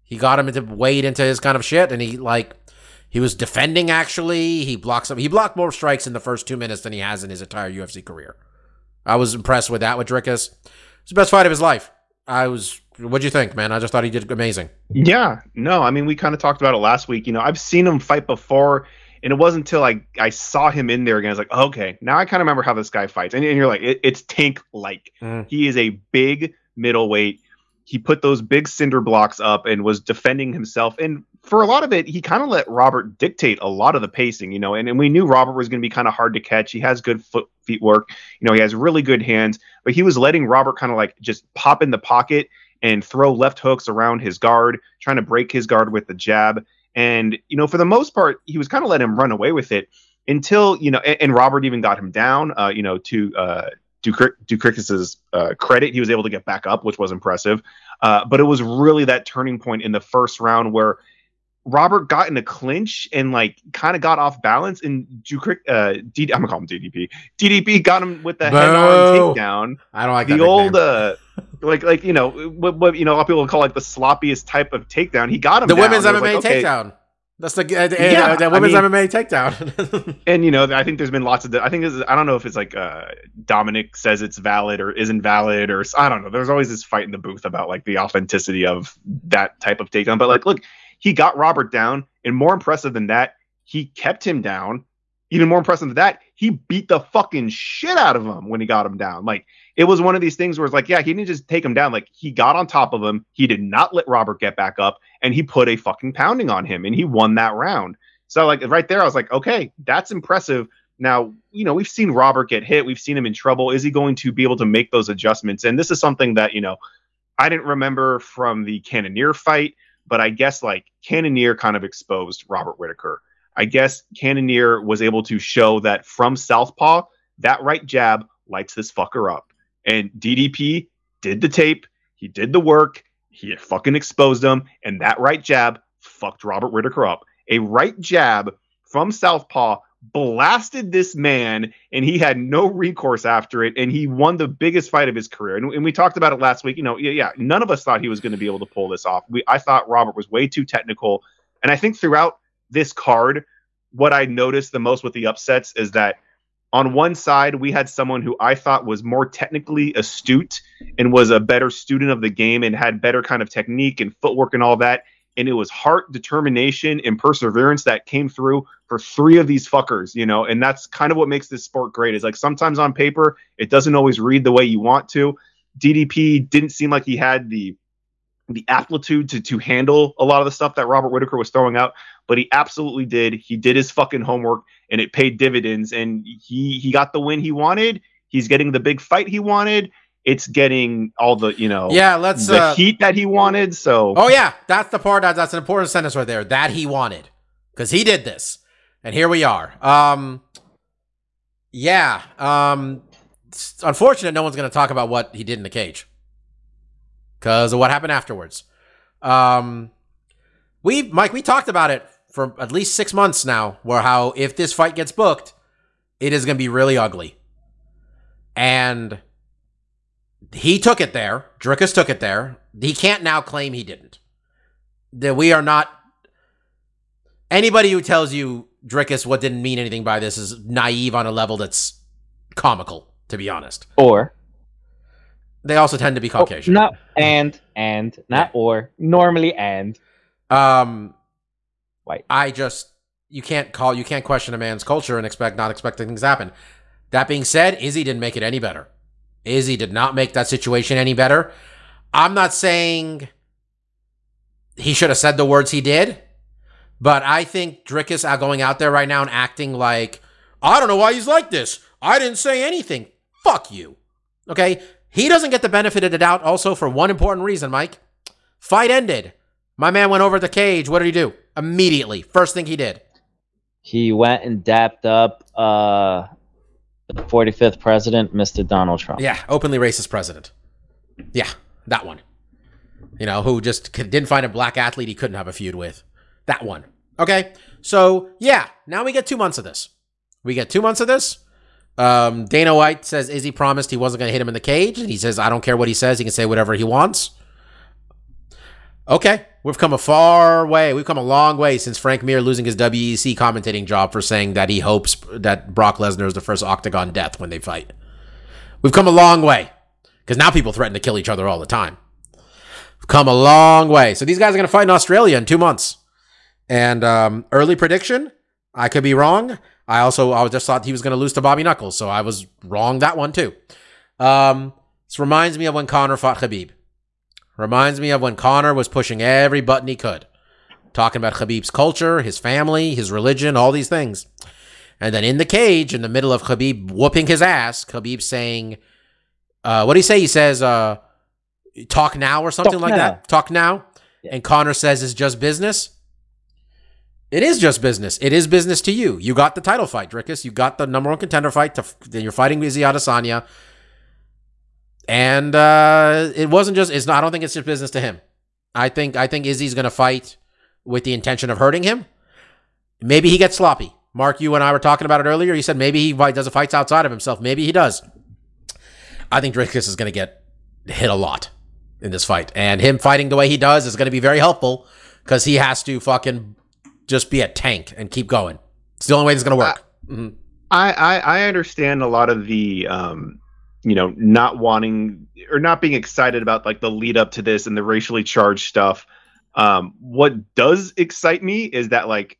He got him to wade into his kind of shit, and he like he was defending. Actually, he blocked some. He blocked more strikes in the first two minutes than he has in his entire UFC career. I was impressed with that with Dricus. It's the best fight of his life. I was. What'd you think, man? I just thought he did amazing. Yeah, no, I mean we kind of talked about it last week. You know, I've seen him fight before, and it wasn't until I I saw him in there again. I was like, okay, now I kind of remember how this guy fights. And, and you're like, it, it's tank like. Mm. He is a big middleweight. He put those big cinder blocks up and was defending himself. And for a lot of it, he kind of let Robert dictate a lot of the pacing. You know, and, and we knew Robert was going to be kind of hard to catch. He has good foot feet work. You know, he has really good hands, but he was letting Robert kind of like just pop in the pocket and throw left hooks around his guard, trying to break his guard with the jab. And, you know, for the most part, he was kind of letting him run away with it until, you know, and, and Robert even got him down, uh, you know, to uh, Dukrikis's uh, credit. He was able to get back up, which was impressive. Uh, but it was really that turning point in the first round where Robert got in a clinch and like kind of got off balance, and Dukrik, uh, D- I'm gonna call him DDP. DDP got him with the head-on takedown I don't like the old uh like like you know what, what you know a lot of people call like the sloppiest type of takedown he got him the down. women's MMA like, okay. takedown. That's the uh, Yeah, uh, the I women's mean- MMA takedown. [LAUGHS] and you know i think there's been lots of i think this is, i don't know if it's like uh dominic says it's valid or isn't valid or i don't know there's always this fight in the booth about like the authenticity of that type of takedown but like look he got robert down and more impressive than that he kept him down even more impressive than that he beat the fucking shit out of him when he got him down like it was one of these things where it's like, yeah, he didn't just take him down. Like he got on top of him. He did not let Robert get back up, and he put a fucking pounding on him, and he won that round. So like right there, I was like, okay, that's impressive. Now, you know, we've seen Robert get hit. We've seen him in trouble. Is he going to be able to make those adjustments? And this is something that, you know, I didn't remember from the Cannonier fight, but I guess like Cannonier kind of exposed Robert Whitaker. I guess Cannonier was able to show that from Southpaw, that right jab lights this fucker up. And DDP did the tape, he did the work, he fucking exposed him, and that right jab fucked Robert Whitaker up. A right jab from Southpaw blasted this man, and he had no recourse after it, and he won the biggest fight of his career. And, and we talked about it last week. You know, yeah, yeah, none of us thought he was going to be able to pull this off. We, I thought Robert was way too technical, and I think throughout this card, what I noticed the most with the upsets is that on one side, we had someone who I thought was more technically astute and was a better student of the game and had better kind of technique and footwork and all that. And it was heart, determination, and perseverance that came through for three of these fuckers, you know. And that's kind of what makes this sport great. Is like sometimes on paper, it doesn't always read the way you want to. DDP didn't seem like he had the the aptitude to to handle a lot of the stuff that Robert Whitaker was throwing out, but he absolutely did. He did his fucking homework and it paid dividends and he he got the win he wanted. He's getting the big fight he wanted. It's getting all the, you know, yeah, let's. the Uh, heat that he wanted. So oh yeah, that's the part. That, that's an important sentence right there. That he wanted, because he did this, and here we are. Um, yeah. Um, unfortunate. No one's going to talk about what he did in the cage. Because of what happened afterwards. Um, we, Mike, we talked about it for at least six months now, where how if this fight gets booked, it is going to be really ugly. And he took it there. Dricus took it there. He can't now claim he didn't. That we are not. Anybody who tells you Dricus what didn't mean anything by this is naive on a level that's comical, to be honest. Or They also tend to be Caucasian. not and and not or normally and Um, White. I just you can't call you can't question a man's culture and expect not expecting things to happen. That being said, Izzy didn't make it any better. Izzy did not make that situation any better. I'm not saying he should have said the words he did, but I think Dricus out going out there right now and acting like I don't know why he's like this. I didn't say anything. Fuck you. Okay? He doesn't get the benefit of the doubt also for one important reason, Mike. Fight ended. My man went over the cage. What did he do? Immediately. First thing he did. he went and dapped up uh the 45th president, Mr. Donald Trump. Yeah, openly racist president. Yeah, that one. You know, who just didn't find a black athlete he couldn't have a feud with. That one. Okay, so yeah, now we get two months of this. We get two months of this. Um, Dana White says Izzy promised he wasn't going to hit him in the cage, and he says I don't care what he says; he can say whatever he wants. Okay, we've come a far way. We've come a long way since Frank Mir losing his WEC commentating job for saying that he hopes that Brock Lesnar is the first octagon death when they fight. We've come a long way because now people threaten to kill each other all the time. We've come a long way. So these guys are going to fight in Australia in two months. And um, early prediction, I could be wrong. I also I just thought he was going to lose to Bobby Knuckles, so I was wrong that one too. Um, this reminds me of when Conor fought Khabib. Reminds me of when Conor was pushing every button he could, talking about Khabib's culture, his family, his religion, all these things. And then in the cage, in the middle of Khabib whooping his ass, Khabib saying, uh, what do he say? He says, uh, talk now or something Talk like now. that. Talk now. Yeah. And Conor says it's just business. It is just business. It is business to you. You got the title fight, Dricus. You got the number one contender fight. To, then you're fighting Izzy Adesanya. And uh, it wasn't just. It's not. I don't think it's just business to him. I think. I think Izzy's going to fight with the intention of hurting him. Maybe he gets sloppy. Mark, you and I were talking about it earlier. You said maybe he does a fights outside of himself. Maybe he does. I think Dricus is going to get hit a lot in this fight, and him fighting the way he does is going to be very helpful because he has to fucking just be a tank and keep going. It's the only way is going to work. Mhm. I, I I understand a lot of the um you know not wanting or not being excited about like the lead up to this and the racially charged stuff. Um, what does excite me is that like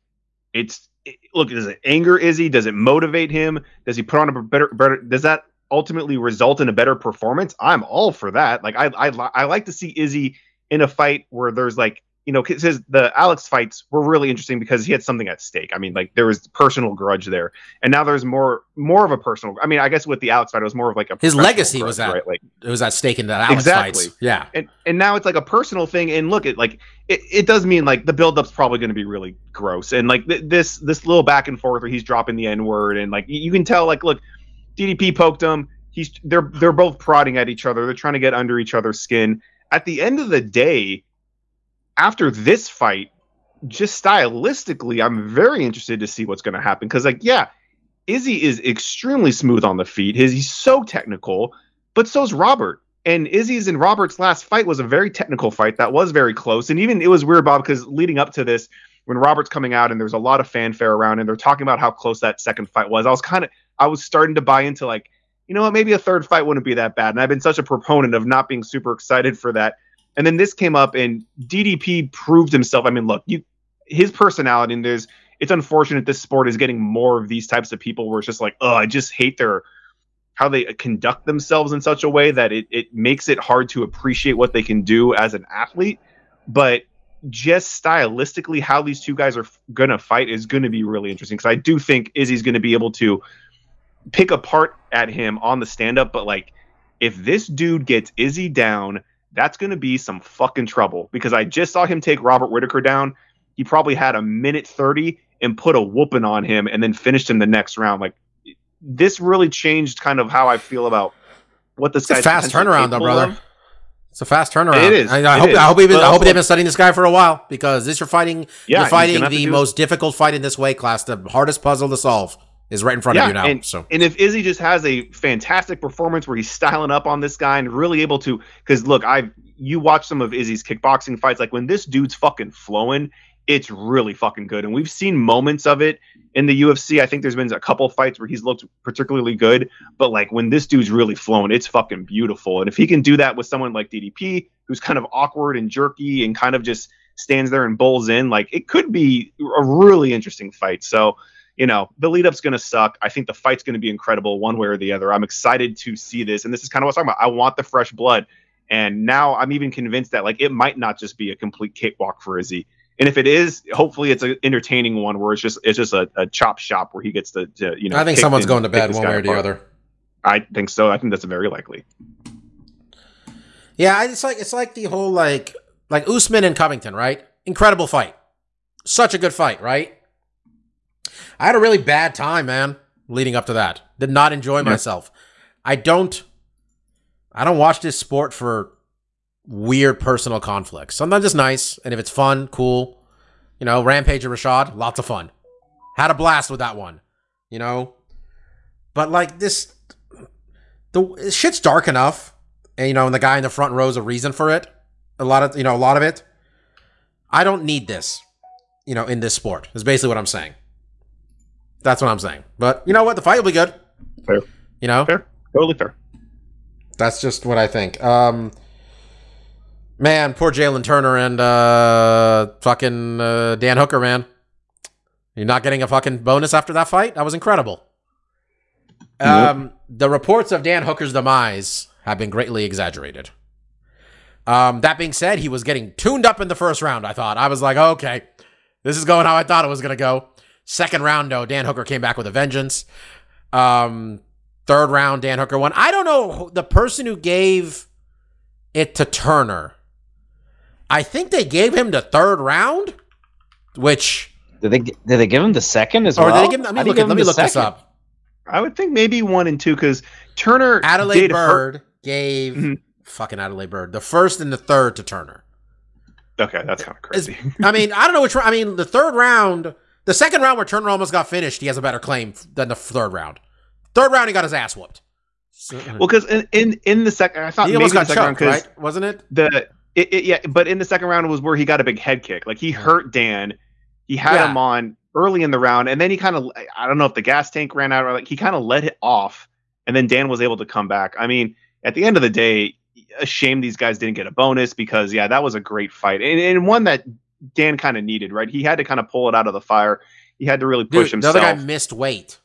it's it- look does it anger Izzy? Does it motivate him? Does he put on a better better? Does that ultimately result in a better performance? I'm all for that. Like I I I like to see Izzy in a fight where there's like you know, because the Alex fights were really interesting because he had something at stake. I mean, like there was personal grudge there, and now there's more more of a personal. I mean, I guess with the Alex fight, it was more of like a His legacy was grudge, that. right? Like, It was that stake in the Alex Exactly. fights. Yeah. and and now it's like a personal thing. And look, it like it, it does mean like the buildup's probably going to be really gross, and like th- this this little back and forth where he's dropping the n word, and like you you can tell, like look, DDP poked him. He's they're they're both prodding at each other. They're trying to get under each other's skin. At the end of the day, after this fight, just stylistically, I'm very interested to see what's going to happen because, like, yeah, Izzy is extremely smooth on the feet. His he's so technical, but so's Robert. And Izzy's and Robert's last fight was a very technical fight that was very close. And even it was weird, Bob, because leading up to this, when Robert's coming out and there's a lot of fanfare around and they're talking about how close that second fight was, I was kind of I was starting to buy into like, you know what, maybe a third fight wouldn't be that bad. And I've been such a proponent of not being super excited for that. And then this came up and DDP proved himself. I mean, look, you his personality and there's it's unfortunate this sport is getting more of these types of people where it's just like, oh, I just hate their how they conduct themselves in such a way that it, it makes it hard to appreciate what they can do as an athlete. But just stylistically, how these two guys are going to fight is going to be really interesting because I do think Izzy's going to be able to pick apart at him on the stand up. But like, if this dude gets Izzy down, that's going to be some fucking trouble because I just saw him take Robert Whitaker down. He probably had a minute 30 and put a whooping on him and then finished him the next round. Like, this really changed kind of how I feel about what this It's a fast turnaround, though, brother. of. It's a fast turnaround. It is. I, I It hope. is. I hope, even, I hope they've been studying this guy for a while because this you're fighting. Yeah, you're fighting gonna have to the most difficult fight in this weight class. The hardest puzzle to solve is right in front of you now. and, so and if Izzy just has a fantastic performance where he's styling up on this guy and really able to, because look, I you watch some of Izzy's kickboxing fights, like when this dude's fucking flowing, it's really fucking good, and we've seen moments of it in the UFC. I think there's been a couple fights where he's looked particularly good, but like when this dude's really flowing, it's fucking beautiful. And if he can do that with someone like DDP, who's kind of awkward and jerky and kind of just stands there and bowls in, like it could be a really interesting fight. So you know, the lead up's going to suck. I think the fight's going to be incredible one way or the other. I'm excited to see this. And this is kind of what I'm talking about. I want the fresh blood. And now I'm even convinced that like it might not just be a complete cakewalk for Izzy. And if it is, hopefully it's an entertaining one where it's just it's just a, a chop shop where he gets to, to you know. I think someone's and going to bed one way or the apart. other. I think so. I think that's very likely. Yeah, it's like it's like the whole like like Usman and Covington, right? Incredible fight, such a good fight, right? I had a really bad time, man, leading up to that. Did not enjoy myself. I don't. I don't watch this sport for weird personal conflicts. Sometimes it's nice, and if it's fun, cool. You know, Rampage and Rashad, lots of fun. Had a blast with that one. You know, but like this, the shit's dark enough and you know, and the guy in the front row is a reason for it. A lot of you know, a lot of it. I don't need this, you know, in this sport. Is basically what I'm saying. That's what I'm saying. But you know what? The fight will be good. Fair. You know, Fair. Totally fair. that's just what I think. Um, man, poor Jalen Turner and uh, fucking uh, Dan Hooker, man. You're not getting a fucking bonus after that fight. That was incredible. Um, the reports of Dan Hooker's demise have been greatly exaggerated. Um, that being said, he was getting tuned up in the first round. I thought I was like, okay, this is going how I thought it was gonna go. Second round, though, Dan Hooker came back with a vengeance. Um, third round, Dan Hooker won. I don't know the person who gave it to Turner. I think they gave him the third round, which Did they did they give him the second as or well? did they give him? Let me How look, at, let me the look this up. I would think maybe one and two because Turner Adelaide did hurt- Byrd gave Mhm. fucking Adelaide Byrd the first and the third to Turner. Okay, that's kind of crazy. I mean, I don't know which. round- I mean, the third round, the second round where Turner almost got finished, he has a better claim than the third round. Third round, he got his ass whooped. So- well, because in, in in the second, I thought he almost got round right? Wasn't it? the it, it, yeah, but in the second round was where he got a big head kick. Like he hurt Dan. He had Yeah. him on early in the round, and then he kind of I don't know if the gas tank ran out or like he kind of let it off, and then Dan was able to come back. I mean, at the end of the day, a shame these guys didn't get a bonus because yeah, that was a great fight and, and one that Dan kind of needed. Right, he had to kind of pull it out of the fire. He had to really push Dude, the himself. other guy missed weight,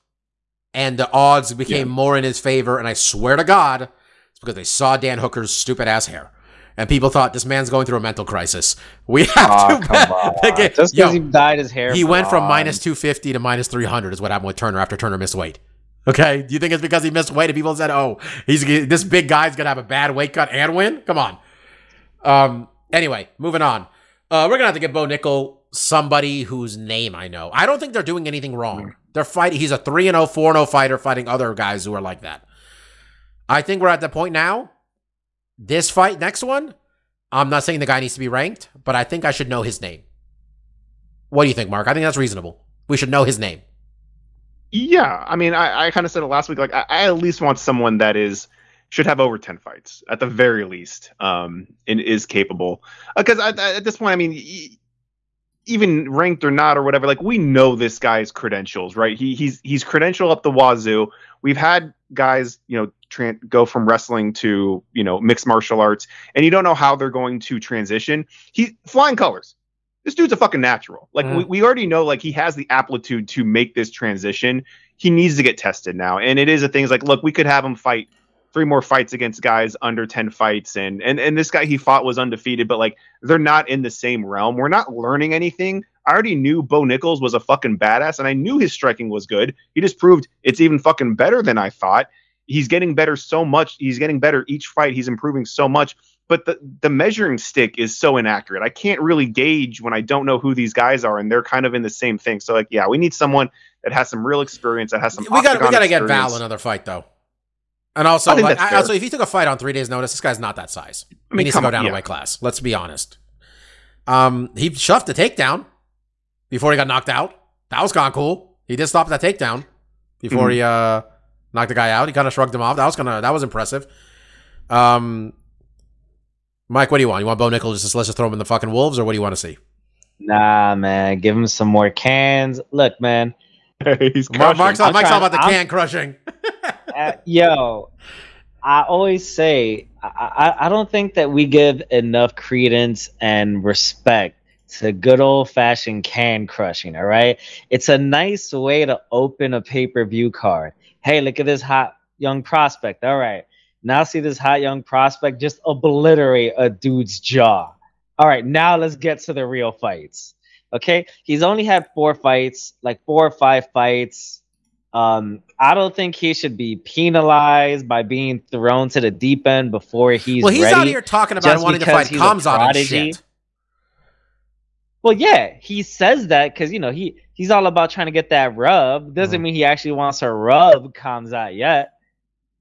and the odds became more in his favor. And I swear to God, it's because they saw Dan Hooker's stupid ass hair, and people thought this man's going through a mental crisis. We [LAUGHS] have Oh, to come [LAUGHS] on. Get- Just because he dyed his hair. he went from minus 250 to minus 300 is what happened with Turner after Turner missed weight. Okay, do you think it's because he missed weight and people said, "Oh, he's this big guy's gonna have a bad weight cut and win"? Come on. Um. Anyway, moving on. Uh, we're gonna have to get Bo Nickal somebody whose name I know. I don't think they're doing anything wrong. They're fighting. He's a three and 0, 4 and 0 fighter fighting other guys who are like that. I think we're at the point now. This fight, next one. I'm not saying the guy needs to be ranked, but I think I should know his name. What do you think, Mark? I think that's reasonable. We should know his name. Yeah, I mean, I, I kind of said it last week. Like, I, I at least want someone that is should have over ten fights at the very least, um, and is capable. Because at, at this point, I mean, e- even ranked or not or whatever, like we know this guy's credentials, right? He he's he's credential up the wazoo. We've had guys, you know, tran- go from wrestling to you know mixed martial arts, and you don't know how they're going to transition. He flying colors this dude's a fucking natural. Like Mhm. we, we already know like he has the aptitude to make this transition. He needs to get tested now. And it is a thing. It's like, look, we could have him fight three more fights against guys under 10 fights and and and this guy he fought was undefeated, but like they're not in the same realm. We're not learning anything. I already knew Bo Nichols was a fucking badass and I knew his striking was good. He just proved it's even fucking better than I thought. He's getting better so much. He's getting better each fight. He's improving so much but the, the measuring stick is so inaccurate. I can't really gauge when I don't know who these guys are, and they're kind of in the same thing. So, like, yeah, we need someone that has some real experience, that has some. We got we got to get Val another fight though. And also, I like, I, also, if he took a fight on three days' notice, this guy's not that size. I he needs to come go on, down yeah. a weight class. Let's be honest. Um, he shoved the takedown before he got knocked out. That was kind of cool. He did stop that takedown before Mhm. he uh knocked the guy out. He kind of shrugged him off. That was kind of that was impressive. Um, Mike, what do you want? You want Bo Nichols just let's just throw him in the fucking wolves, or what do you want to see? Nah, man. Give him some more cans. Look, man. [LAUGHS] He's Mark, crushing. Mark's, all, I'm Mike's all about the I'm- can crushing. [LAUGHS] Uh, yo, I always say I, I, I don't think that we give enough credence and respect to good old fashioned can crushing. All right, it's a nice way to open a pay per view card. Hey, look at this hot young prospect. All right, now see this hot young prospect just obliterate a dude's jaw. All right, now let's get to the real fights. Okay, he's only had four fights, like four or five fights. Um, I don't think he should be penalized by being thrown to the deep end before he's well, he's ready. out here talking about wanting to fight Khamzat and shit. Well, yeah, he says that because you know he he's all about trying to get that rub. Doesn't Mhm. mean he actually wants to rub Khamzat yet.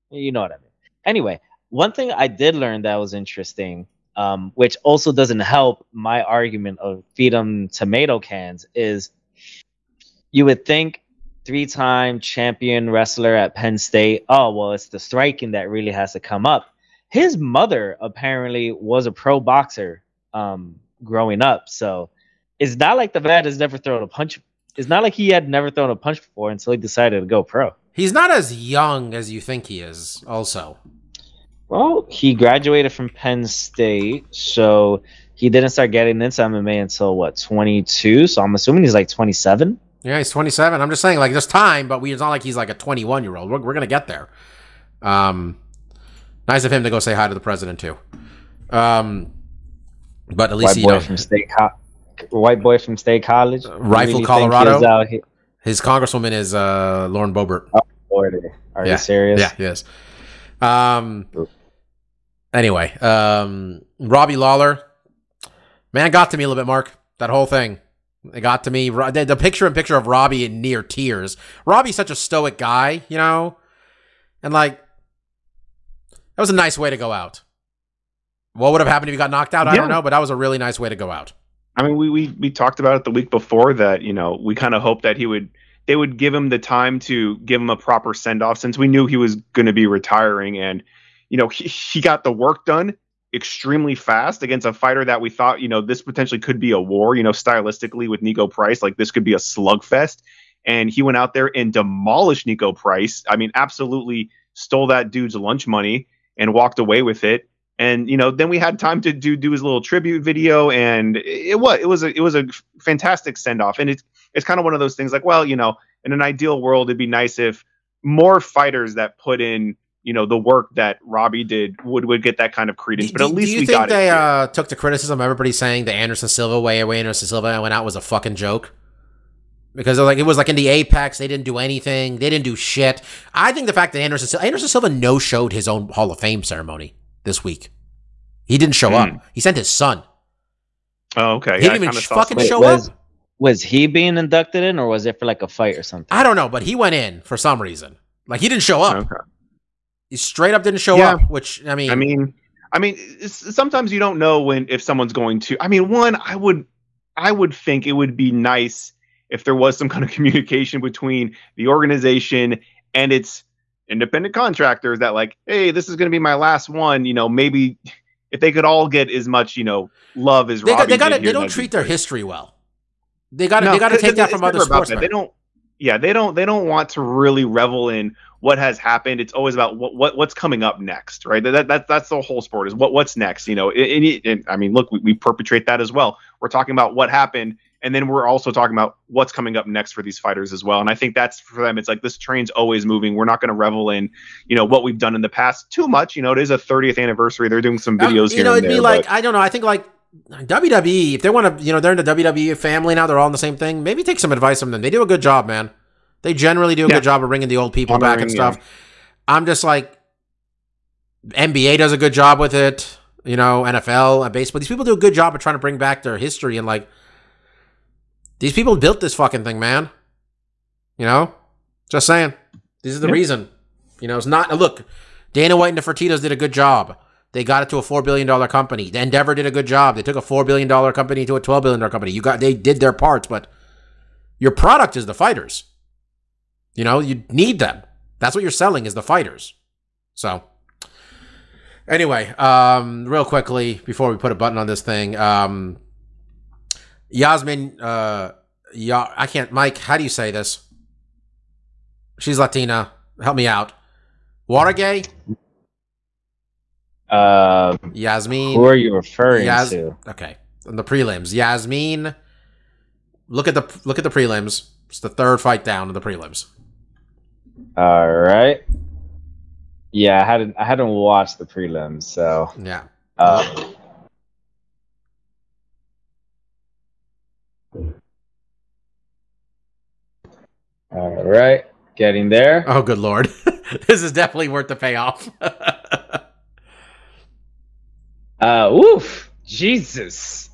You know what I mean. Anyway, one thing I did learn that was interesting, um, which also doesn't help my argument of feed them tomato cans, is you would think three-time champion wrestler at Penn State. Oh well, it's the striking that really has to come up. His mother apparently was a pro boxer um, growing up, so it's not like the man has never thrown a punch. It's not like he had never thrown a punch before until he decided to go pro. He's not as young as you think he is. Also, Well, he graduated from Penn State, so he didn't start getting into MMA until what 22. So I'm assuming he's like 27. Yeah, he's 27. I'm just saying, like, there's time, but we, it's not like he's like a 21 year old. We're, we're gonna get there. Um, nice of him to go say hi to the president too. Um, but at least White you boy know from state, co- white boy from state college, Uh, Rifle, Colorado? out here? his congresswoman is uh, Lauren Boebert. Florida. Are Yeah, you serious? Yeah, yes. Um. Anyway, um, Robbie Lawler, man, got to me a little bit. Mark, that whole thing, it got to me. The, the picture and picture of Robbie in near tears. Robbie's such a stoic guy, you know, and like that was a nice way to go out. What would have happened if he got knocked out? I don't know, but that was a really nice way to go out. I mean, we, we we talked about it the week before that you know we kind of hoped that he would they would give him the time to give him a proper send off since we knew he was going to be retiring and you know he, he got the work done extremely fast against a fighter that we thought you know this potentially could be a war you know stylistically with Niko Price like this could be a slugfest. And he went out there and demolished Niko Price. I mean absolutely stole that dude's lunch money and walked away with it. And you know then we had time to do do his little tribute video and it was it was a it was a fantastic send off and it's it's kind of one of those things like well you know in an ideal world it'd be nice if more fighters that put in you know the work that Robbie did would would get that kind of credence Do- but at do, least do you we think got they it here. uh, took the criticism of everybody saying the Anderson Silva way, way Anderson Silva went out was a fucking joke? Because like it was like in the Apex, they didn't do anything, they didn't do shit. I think the fact that Anderson Silva, Anderson Silva no showed his own Hall of Fame ceremony this week. He didn't show Hmm. up. He sent his son. oh okay he yeah, didn't even kinda sh- saw fucking some- Wait, show was, up. Was he being inducted in, or was it for like a fight or something? I don't know, but he went in for some reason. Like he didn't show up. Okay. He straight up didn't show Yeah. up. Which I mean, I mean, I mean, sometimes you don't know when if someone's going to. I mean, one, I would, I would think it would be nice if there was some kind of [LAUGHS] communication between the organization and its independent contractors that, like, hey, this is going to be my last one. You know, maybe if they could all get as much, you know, love as they got, Robbie they got to here, they don't treat their history well. They got to No, they got to take that from other sportsmen. They don't. Yeah, they don't. They don't want to really revel in what has happened. It's always about what, what what's coming up next, right? That, that that's the whole sport is what what's next. You know, and, and- and, I mean, look, we, we perpetrate that as well. We're talking about what happened, and then we're also talking about what's coming up next for these fighters as well. And I think that's for them. It's like this train's always moving. We're not going to revel in, you know, what we've done in the past too much. You know, it is a 30th anniversary. They're doing some videos you here know, and it'd there. be like but- I don't know. I think like WWE, if they want to, you know, they're in the WWE family now. They're all in the same thing. Maybe take some advice from them. They do a good job, man. They generally do a Yeah. good job of bringing the old people back and Honoring, stuff. I'm just like NBA does a good job with it. You know, NFL and baseball. These people do a good job of trying to bring back their history and like these people built this fucking thing, man. You know, just saying. This is the Yeah. reason. You know, it's not look. Dana White and the Fertitas did a good job. They got it to a four billion dollar company. The Endeavor did a good job. They took a four billion dollar company to a twelve billion dollar company. You got they did their parts, but your product is the fighters. You know, you need them. That's what you're selling is the fighters. So anyway, um, real quickly before we put a button on this thing, um, Yasmin, uh, ya- I can't, Mike. How do you say this? She's Latina. Help me out. Watergay, Um, Yasmin. who are you referring Yas- to? Okay, on the prelims, Yasmin. Look at the look at the prelims. It's the third fight down in the prelims. All right. Yeah, I hadn't I hadn't watched the prelims, so Yeah. uh, all right, getting there. Oh, good lord, [LAUGHS] this is definitely worth the payoff. [LAUGHS] Uh, woof, Jesus.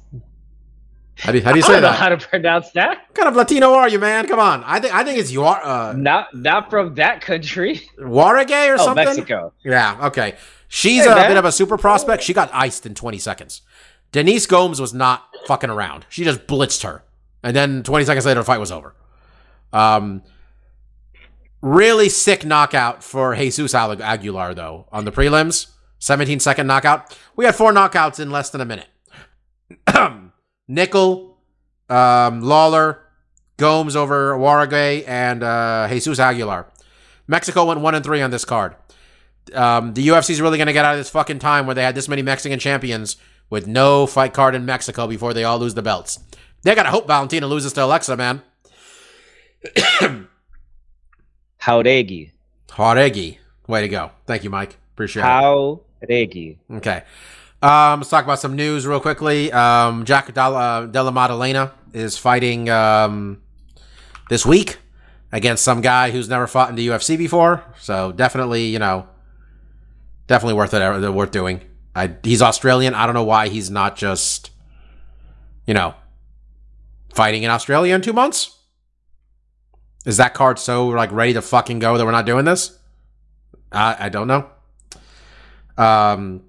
how do you, how do you I say don't know that? how to pronounce that. What kind of Latino are you, man? Come on. I think I think it's your uh, Not not from that country. Watergay or Oh, something. Mexico. Yeah, okay. She's Hey, a man. bit of a super prospect. She got iced in 20 seconds. Denise Gomes was not fucking around. She just blitzed her. And then 20 seconds later, the fight was over. Um, really sick knockout for Jesus Aguilar, though, on the prelims. 17 second knockout. We had four knockouts in less than a minute. [CLEARS THROAT] Nickal, um, Lawler, Gomes over Waragay, and uh, Jesus Aguilar. Mexico went one and three on this card. Um, the UFC is really going to get out of this fucking time where they had this many Mexican champions with no fight card in Mexico before they all lose the belts. They got to hope Valentina loses to Alexa, man. Jauregui. Jauregui. Way to go. Thank you, Mike. Appreciate it. Jauregui. Okay. Um, let's talk about some news real quickly. Um, Jack Della, Della Maddalena is fighting um, this week against some guy who's never fought in the UFC before. So definitely, you know, definitely worth it. uh, Worth doing. I, he's Australian. I don't know why he's not just, you know, fighting in Australia in two months. Is that card so like ready to fucking go that we're not doing this? I I don't know. Um,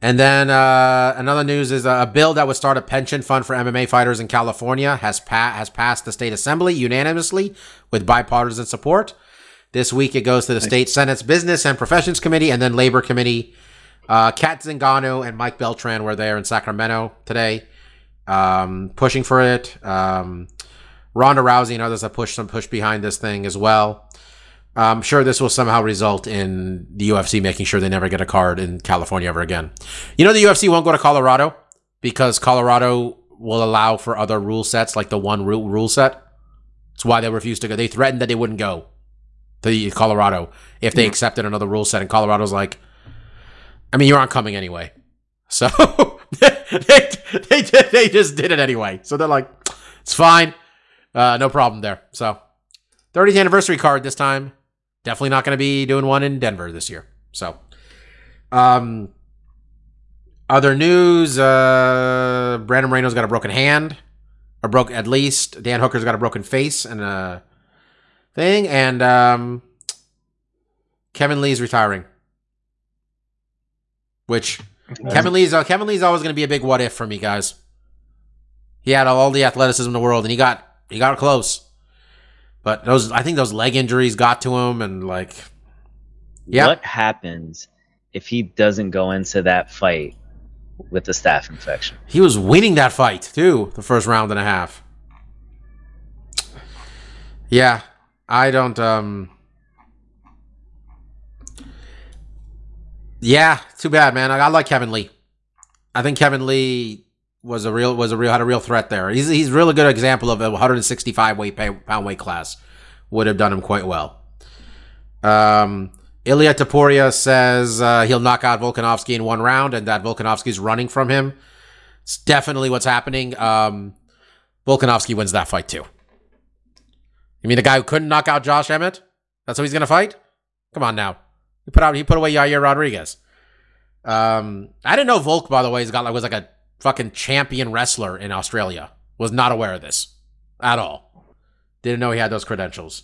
and then uh, another news is a bill that would start a pension fund for MMA fighters in California has pa- has passed the state assembly unanimously with bipartisan support. This week it goes to the state senate's business and professions committee and then labor committee. Uh, Cat Zingano and Mike Beltran were there in Sacramento today, um, pushing for it. Um, Ronda Rousey and others have pushed some push behind this thing as well. I'm sure this will somehow result in the UFC making sure they never get a card in California ever again. You know, the UFC won't go to Colorado because Colorado will allow for other rule sets, like the one rule, rule set. That's why they refused to go. They threatened that they wouldn't go to Colorado if they accepted another rule set. And Colorado's like, I mean, you aren't coming anyway. [LAUGHS] So they, they, they just did it anyway. So they're like, it's fine. Uh, no problem there. So 30th anniversary card this time. Definitely not going to be doing one in Denver this year. So, um, other news: uh, Brandon Moreno's got a broken hand, or broke at least. Dan Hooker's got a broken face and a thing, and um, Kevin Lee's retiring. Which Kevin Lee's uh, Kevin Lee's always going to be a big what if for me, guys. He had all the athleticism in the world, and he got he got close. But those, I think those leg injuries got to him, and like, yeah, What happens if he doesn't go into that fight with the staph infection? he was winning that fight too, the first round and a half. Yeah, I don't. um Yeah, too bad, man. I, I like Kevin Lee. I think Kevin Lee was a real was a real had a real threat there. He's he's really good example of a 165 weight pound weight class would have done him quite well. Um, Ilia Topuria says uh, he'll knock out Volkanovski in one round, and that Volkanovski's running from him. It's definitely what's happening. Um, Volkanovski wins that fight too. You mean the guy who couldn't knock out Josh Emmett? That's who he's gonna fight? Come on now. He put out he put away Yair Rodriguez. Um, I didn't know Volk, by the way, He's got like was like a fucking champion wrestler in Australia. Was not aware of this at all. Didn't know he had those credentials.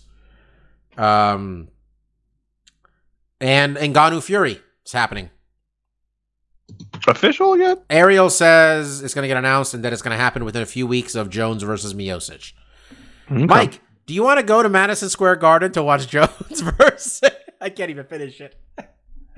Um, And Ngannou Fury is happening. Official yet? Ariel says it's going to get announced and that it's going to happen within a few weeks of Jones versus Miocic. Okay. Mike, do you want to go to Madison Square Garden to watch [LAUGHS] Jones versus? I can't even finish it,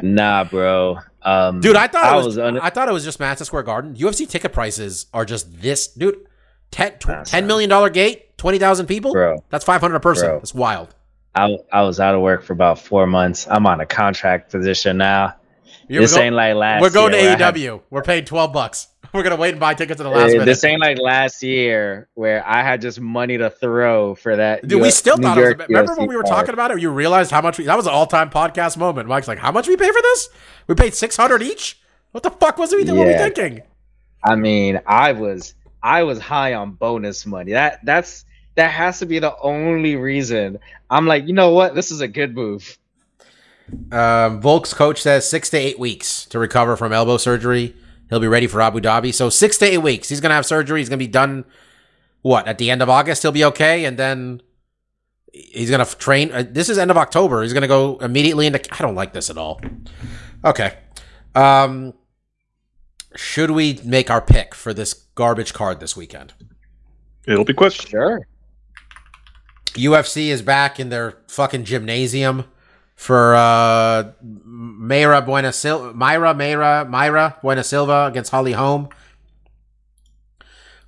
Nah, bro. Um, dude. I thought it was. un- I thought it was just Madison Square Garden. UFC ticket prices are just this, dude. Ten, tw- Nah, 10 son. million dollar gate, twenty thousand people. bro. That's five hundred a person. Bro. That's wild. I, I was out of work for about four months. I'm on a contract position now. You're this go- ain't like last. We're going to I had- We're paying twelve bucks. [LAUGHS] We're gonna wait and buy tickets at the last Uh, minute. this ain't like last year where I had just money to throw for that. Dude, we still New thought it was. A, remember UFC when we were card. talking about it? You realized how much we. That was an all-time podcast moment. Mike's like, "How much we pay for this? We paid six hundred each. What the fuck was we? What were we thinking? I mean, I was I was high on bonus money. That that's that has to be the only reason. I'm like, you know what? This is a good move. Um, Volk's coach says six to eight weeks to recover from elbow surgery. He'll be ready for Abu Dhabi. So six to eight weeks. He's gonna have surgery. He's gonna be done. What at the end of August? He'll be okay, and then he's gonna f- train. Uh, this is end of October. He's gonna go immediately into. I don't like this at all. Okay. Um, should we make our pick for this garbage card this weekend? It'll be questioned. Sure. UFC is back in their fucking gymnasium for uh Mayra Buena Silva, Myra Mayra Myra Buena Silva against Holly Holm.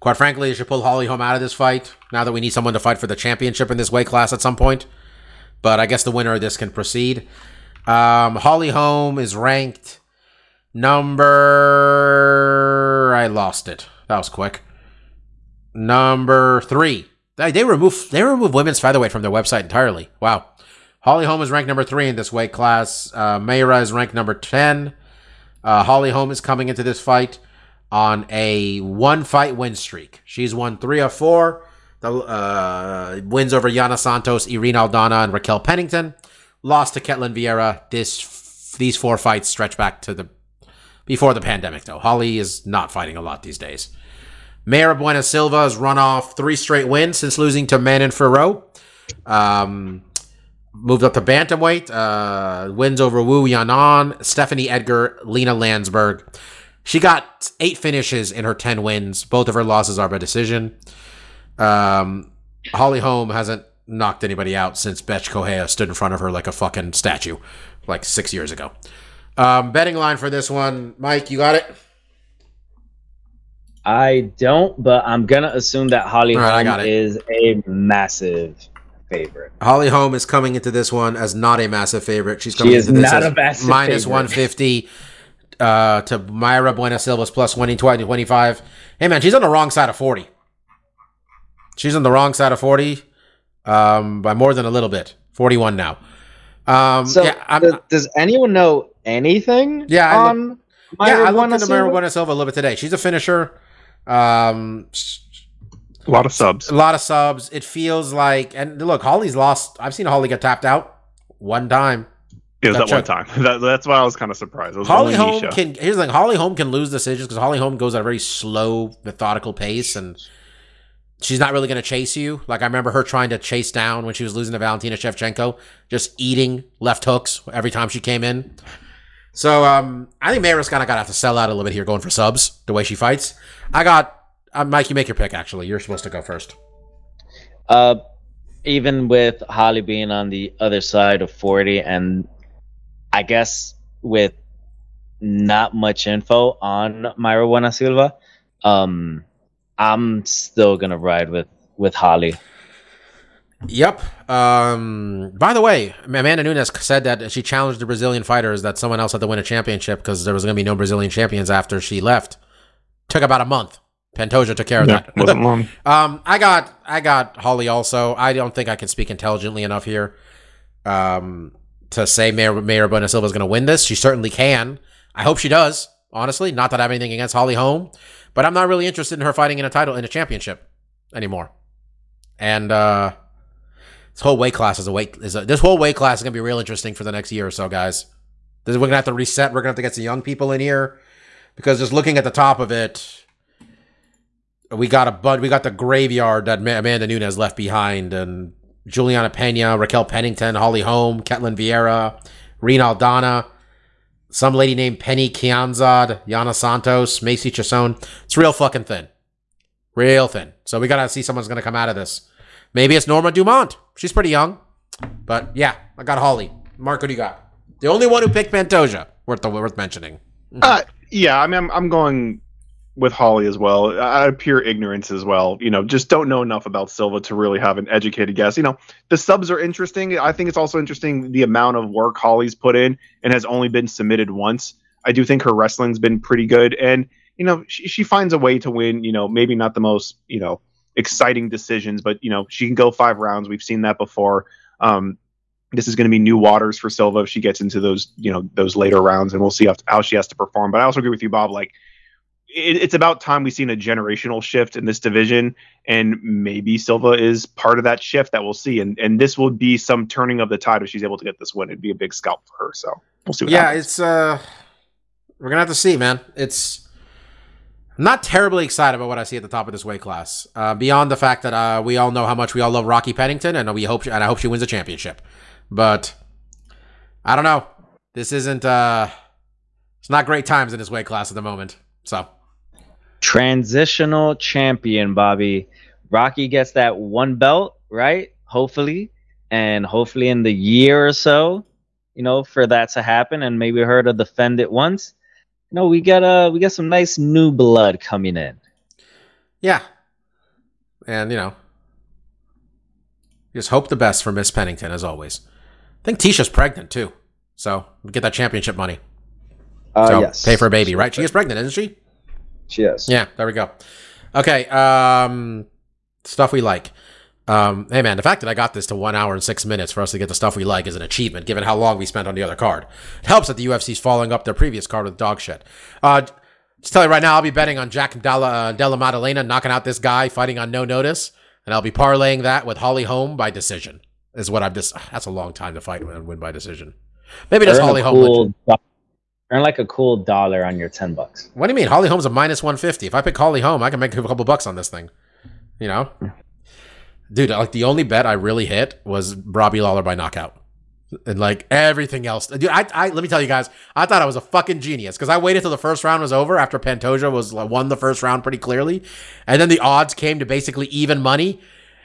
Quite frankly, they should pull Holly Holm out of this fight now that we need someone to fight for the championship in this weight class at some point. But I guess the winner of this can proceed. Um, Holly Holm is ranked number. I lost it. That was quick. Number three. They, they remove they remove women's featherweight from their website entirely. Wow. Holly Holm is ranked number three in this weight class. Uh, Mayra is ranked number ten. Uh, Holly Holm is coming into this fight on a one fight win streak. She's won three of four. The uh, wins over Yana Santos, Irene Aldana, and Raquel Pennington. Lost to Ketlin Vieira. This these four fights stretch back to the before the pandemic, though. Holly is not fighting a lot these days. Mayra Buena Silva has run off three straight wins since losing to Manon Fiorot. Um, moved up to bantamweight. Uh, wins over Wu Yanan, Stephanie Egger, Lina Lansberg. She got eight finishes in her ten wins. Both of her losses are by decision. Um, Holly Holm hasn't knocked anybody out since Bethe Correia stood in front of her like a fucking statue, like six years ago. Um, betting line for this one, Mike, you got it. I don't, but I'm gonna assume that Holly right, Holm is a massive favorite. Holly Holm is coming into this one as not a massive favorite. She's She coming is into this not as a massive minus favorite. 150 uh, to Myra Buena Silva's plus 120 25. Hey, man, she's on the wrong side of 40. She's on the wrong side of 40 um, by more than a little bit. 41 now. Um, So, yeah, I'm, does, does anyone know anything? Yeah, I look- on yeah, Mayra I looked Buena into Myra Silva? Buena Silva a little bit today. She's a finisher. Um, A lot of subs. a lot of subs. It feels like, and look, Holly's lost. I've seen Holly get tapped out one time. It was That that one time. [LAUGHS] That, that's why I was kind of surprised. Holly Holm Miesha. can here's the thing. Holly Holm can lose decisions because Holly Holm goes at a very slow, methodical pace, and she's not really going to chase you. Like I remember her trying to chase down when she was losing to Valentina Shevchenko, just eating left hooks every time she came in. So um, I think Mayra's kind of got to have to sell out a little bit here, going for subs the way she fights. I got uh, Mike. You make your pick. Actually, you're supposed to go first. Uh, even with Holly being on the other side of 40, and I guess with not much info on Myra Buena Silva, um, I'm still gonna ride with with Holly. Yep. Um, by the way, Amanda Nunes said that she challenged the Brazilian fighters that someone else had to win a championship because there was going to be no Brazilian champions after she left. Took about a month. Pantoja took care of Yeah, that. wasn't [LAUGHS] long. um, I got I got Holly also. I don't think I can speak intelligently enough here um, to say Mayor Mayor Buena Silva is going to win this. She certainly can. I hope she does. Honestly, not that I have anything against Holly Holm, but I'm not really interested in her fighting in a title in a championship anymore. And uh, this whole weight class is a weight is a, this whole weight class is gonna be real interesting for the next year or so, guys. This, we're gonna have to reset. We're gonna have to get some young people in here because just looking at the top of it, we got a bud. We got the graveyard that Amanda Nunes left behind, and Juliana Pena, Raquel Pennington, Holly Holm, Ketlin Vieira, Reen Aldana, some lady named Pannie Kianzad, Yana Santos, Macy Chiasson. It's real fucking thin. Real thin. So we gotta see someone's gonna come out of this. Maybe it's Norma Dumont. She's pretty young. But yeah, I got Holly. Mark, what do you got? The only one who picked Pantoja. Worth the, worth mentioning. Uh, yeah, I mean, I'm, I'm going with Holly as well. Pure ignorance as well. You know, just don't know enough about Silva to really have an educated guess. You know, the subs are interesting. I think it's also interesting the amount of work Holly's put in and has only been submitted once. I do think her wrestling's been pretty good, and you know, she, she finds a way to win. You know, maybe not the most you know exciting decisions, but you know, she can go five rounds. We've seen that before. Um, this is going to be new waters for Silva if she gets into those, you know, those later rounds, and we'll see how, how she has to perform. But I also agree with you, Bob. Like, it, it's about time we've seen a generational shift in this division, and maybe Silva is part of that shift that we'll see. And and this will be some turning of the tide if she's able to get this win. It'd be a big scalp for her. So we'll see. What yeah, happens. it's uh, we're gonna have to see, man. It's I'm not terribly excited about what I see at the top of this weight class. Uh, beyond the fact that uh, we all know how much we all love Rocky Pennington, and we hope, she, and I hope she wins a championship. But I don't know. This isn't. uh It's not great times in this weight class at the moment. So Transitional champion, Bobby. Rocky gets that one belt, right? Hopefully. And hopefully in the year or so, you know, for that to happen and maybe her to defend it once. You know, we got uh we got some nice new blood coming in. yeah, and you know, just hope the best for Miss Pennington as always. I think Tecia's pregnant too, so get that championship money. Uh so yes. pay for a baby, right? She is pregnant, isn't she? She is. Yeah, there we go. Okay, um, stuff we like. Um, hey man, the fact that I got this to one hour and six minutes for us to get the stuff we like is an achievement, given how long we spent on the other card. It helps that the UFC's following up their previous card with dog shit. Uh, just tell you right now, I'll be betting on Jack Della, uh, Della Maddalena knocking out this guy fighting on no notice, and I'll be parlaying that with Holly Holm by decision. Is what I'm just. That's a long time to fight and win by decision. Maybe just Holly Holm. cool Earn like a cool dollar on your ten bucks. What do you mean? Holly Holm's a minus 150. If I pick Holly Holm, I can make a couple bucks on this thing. You know? Dude, like the only bet I really hit was Robbie Lawler by knockout. And like everything else. Dude, I, I let me tell you guys, I thought I was a fucking genius because I waited till the first round was over after Pantoja was like, won the first round pretty clearly. And then the odds came to basically even money.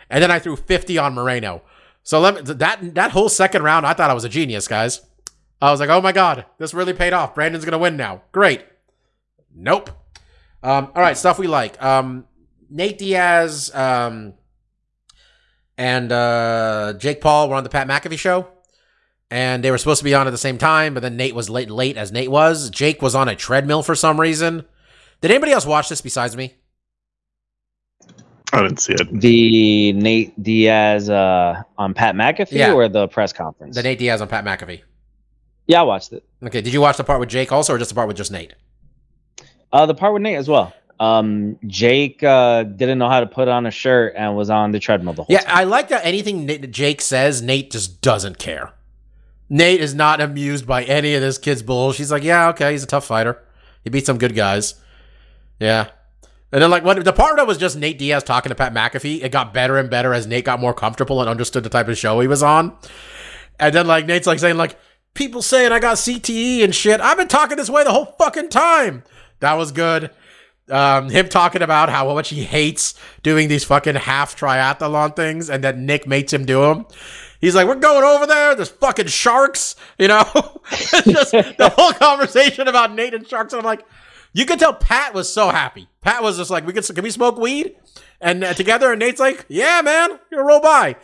And then I threw 50 on Moreno. So let me, that that whole second round, I thought I was a genius, guys. I was like, oh my God, this really paid off. Brandon's going to win now. Great. Nope. Um, all right, stuff we like. Um, Nate Diaz um, and uh, Jake Paul were on the Pat McAfee show. And they were supposed to be on at the same time, but then Nate was late, late as Nate was. Jake was on a treadmill for some reason. Did anybody else watch this besides me? I didn't see it. The Nate Diaz uh on Pat McAfee Yeah. or the press conference? The Nate Diaz on Pat McAfee. Yeah, I watched it. Okay, did you watch the part with Jake also, or just the part with just Nate? Uh, the part with Nate as well. Um, Jake uh, didn't know how to put on a shirt and was on the treadmill the whole Yeah, time. I like that anything Nate, Jake says, Nate just doesn't care. Nate is not amused by any of this kid's bull. She's like, yeah, okay, he's a tough fighter. He beat some good guys. Yeah. And then, like, when the part that was just Nate Diaz talking to Pat McAfee, it got better and better as Nate got more comfortable and understood the type of show he was on. And then, like, Nate's like saying, like, people saying I got CTE and shit. I've been talking this way the whole fucking time. That was good. Um, him talking about how much he hates doing these fucking half triathlon things and that Nick makes him do them. He's like, we're going over there. There's fucking sharks, [LAUGHS] you know. [LAUGHS] it's just the whole conversation about Nate and sharks. And I'm like, you could tell Pat was so happy. Pat was just like, we could, can we smoke weed? And uh, together, and Nate's like, yeah, man, you're gonna roll by.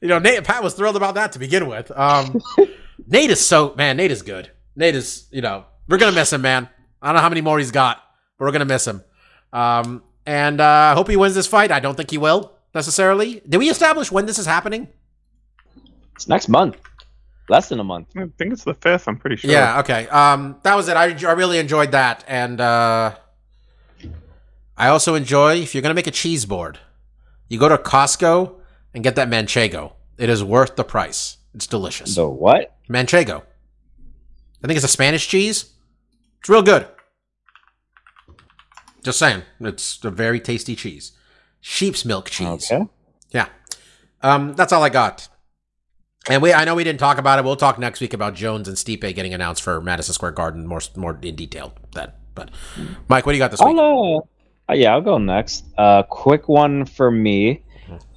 You know, Nate Pat was thrilled about that to begin with. Um, [LAUGHS] Nate is so man. Nate is good. Nate is, you know, we're gonna miss him, man. I don't know how many more he's got, but we're gonna miss him. Um, and uh, I hope he wins this fight. I don't think he will necessarily. Did we establish when this is happening? It's next month, less than a month. I think it's the fifth. I'm pretty sure. Yeah. Okay. Um, that was it. I, I really enjoyed that, and uh, I also enjoy if you're gonna make a cheese board, you go to Costco and get that manchego. It is worth the price. It's delicious. The what? Manchego. I think it's a Spanish cheese. It's real good. Just saying. It's a very tasty cheese. Sheep's milk cheese. Okay. Yeah. Um, that's all I got. And we, I know we didn't talk about it. We'll talk next week about Jones and Stipe getting announced for Madison Square Garden more, more in detail. Then, but Mike, what do you got this week? I'll, uh, yeah, I'll go next. Uh, quick one for me.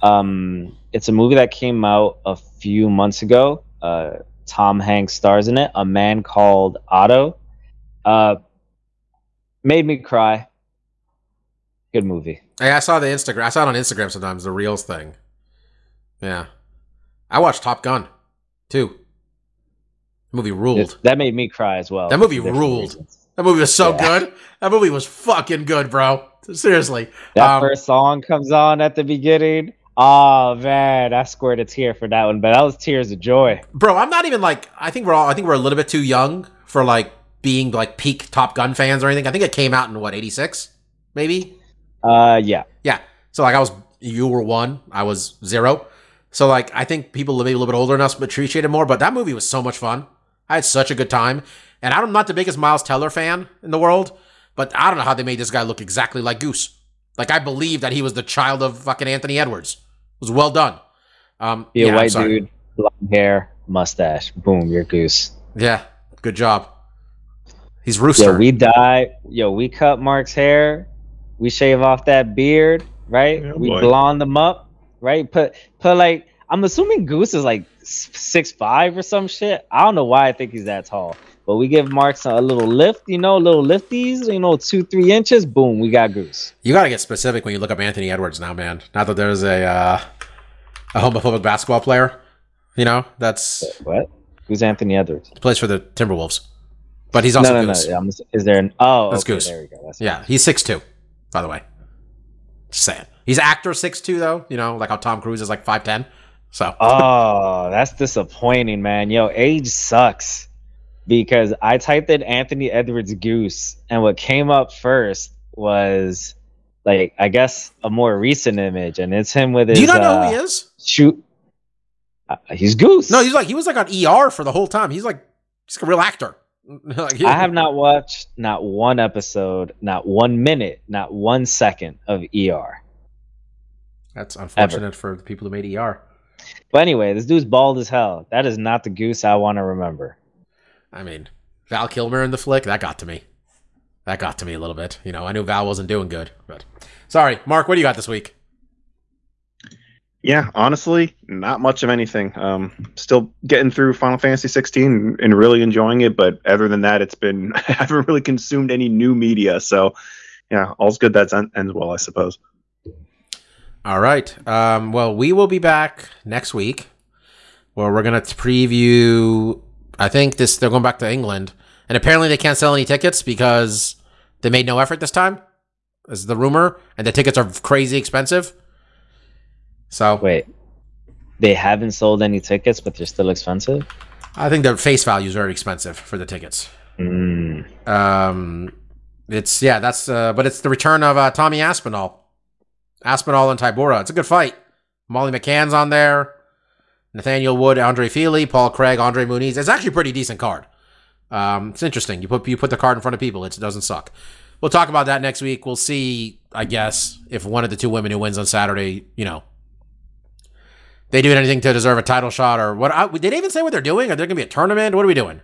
Um, it's a movie that came out a few months ago. Uh, Tom Hanks stars in it. A Man Called Otto. Uh, made me cry. Good movie. Hey, I saw the Instagram. I saw it on Instagram sometimes. The reels thing. Yeah, I watched Top Gun, too. The movie ruled. It- that made me cry as well. That movie ruled. reasons. That movie was so Yeah. good. That movie was fucking good, bro. Seriously. That Um, first song comes on at the beginning. Oh man, I scored a tear for that one, but that was tears of joy. bro i'm not even like i think we're all i think we're a little bit too young for like being like peak top gun fans or anything. I think it came out in what 86 maybe? Uh, yeah. yeah. So like i was you were one i was zero. So like i think people maybe a little bit older enough to appreciate it more but that movie was so much fun. I had such a good time. And i'm not the biggest miles teller fan in the world but i don't know how they made this guy look exactly like goose like i believe that he was the child of fucking anthony edwards it was well done um Be a yeah, I'm white dude, blonde hair, mustache. Boom, you're goose. Yeah, good job. He's rooster. Yo, we dye. Yo, we cut Mark's hair. We shave off that beard, right? Yeah, we boy. blonde them up, right? Put put like I'm assuming Goose is like six five or some shit. I don't know why I think he's that tall, but we give Marks a little lift, you know, little lifties, you know, two three inches. Boom, we got Goose. you got to get specific when you look up Anthony Edwards now, man. Not that there's a uh, a homophobic basketball player, you know, that's What? Who's Anthony Edwards? plays for the Timberwolves, but he's also no, no, Goose. no. I'm, is there an? Oh, That's okay, Goose. There we go. That's Yeah, he's six two, by the way. Just saying, he's actor six two though. You know, like how Tom Cruise is like five ten. So Oh, that's disappointing, man. Yo, age sucks. Because I typed in Anthony Edwards Goose, and what came up first was like I guess a more recent image, and it's him with his. do you not know uh, who he is? Shoot, uh, he's Goose. No, he's like he was like on ER for the whole time. He's like he's like a real actor. [LAUGHS] like, he- I have not watched not one episode, not one minute, not one second of ER. That's unfortunate for the people who made ER. But anyway, this dude's bald as hell. That is not the Goose I want to remember. I mean, Val Kilmer in the flick, that got to me. That got to me a little bit. You know, I knew Val wasn't doing good, but sorry, Mark, what do you got this week? Yeah, honestly, not much of anything. Um, still getting through Final Fantasy 16 and really enjoying it, but other than that, it's been [LAUGHS] I haven't really consumed any new media. So, yeah, all's good that en- ends well, I suppose. All right. Um, well, we will be back next week where we're gonna preview. I think this they're going back to England, and apparently they can't sell any tickets because they made no effort this time. Is the rumor, and the tickets are crazy expensive. So Wait, they haven't sold any tickets, but they're still expensive. I think their face value is very expensive for the tickets. Mm. Um, it's yeah, that's uh, but it's the return of uh, Tommy Aspinall, Aspinall and Tybura. It's a good fight. Molly McCann's on there, Nathaniel Wood, Andre Fili, Paul Craig, Andre Muniz. It's actually a pretty decent card. Um, it's interesting. You put you put the card in front of people, it doesn't suck. We'll talk about that next week. We'll see, I guess, if one of the two women who wins on Saturday, you know, they do anything to deserve a title shot or what? I, did they even say what they're doing? Are there going to be a tournament? What are we doing?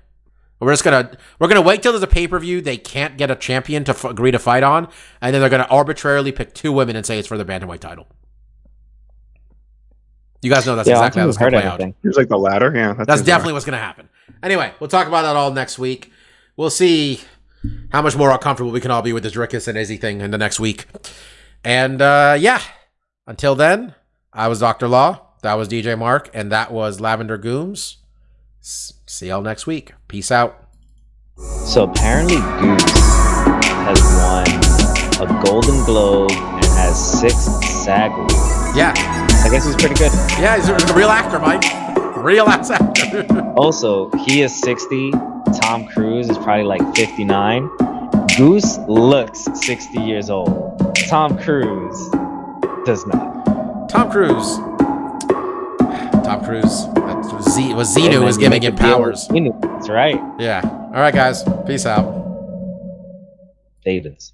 We're just gonna we're gonna wait till there's a pay per view they can't get a champion to f- agree to fight on, and then they're gonna arbitrarily pick two women and say it's for the bantamweight title. You guys know that's yeah, exactly how don't this gonna play heard out. anything. Seems like the latter. Yeah, that That's seems definitely what's gonna happen. Anyway, we'll talk about that all next week. We'll see how much more comfortable we can all be with this Dricus and Izzy thing in the next week. And uh, yeah, until then, I was Dr. Law. That was DJ Mark, and that was Lavender Gooms. S- see y'all next week. Peace out. So apparently, Goose has won a Golden Globe and has six SAG awards. Yeah, I guess he's pretty good. yeah, he's a, real actor, Mike. Real ass actor. [LAUGHS] Also, he is 60. Tom Cruise is probably like 59. Goose looks 60 years old. Tom Cruise does not. Tom Cruise. Tom Cruise. That was Z was And Xenu then was giving him powers. with That's right. Yeah. All right, guys. Peace out. Davis.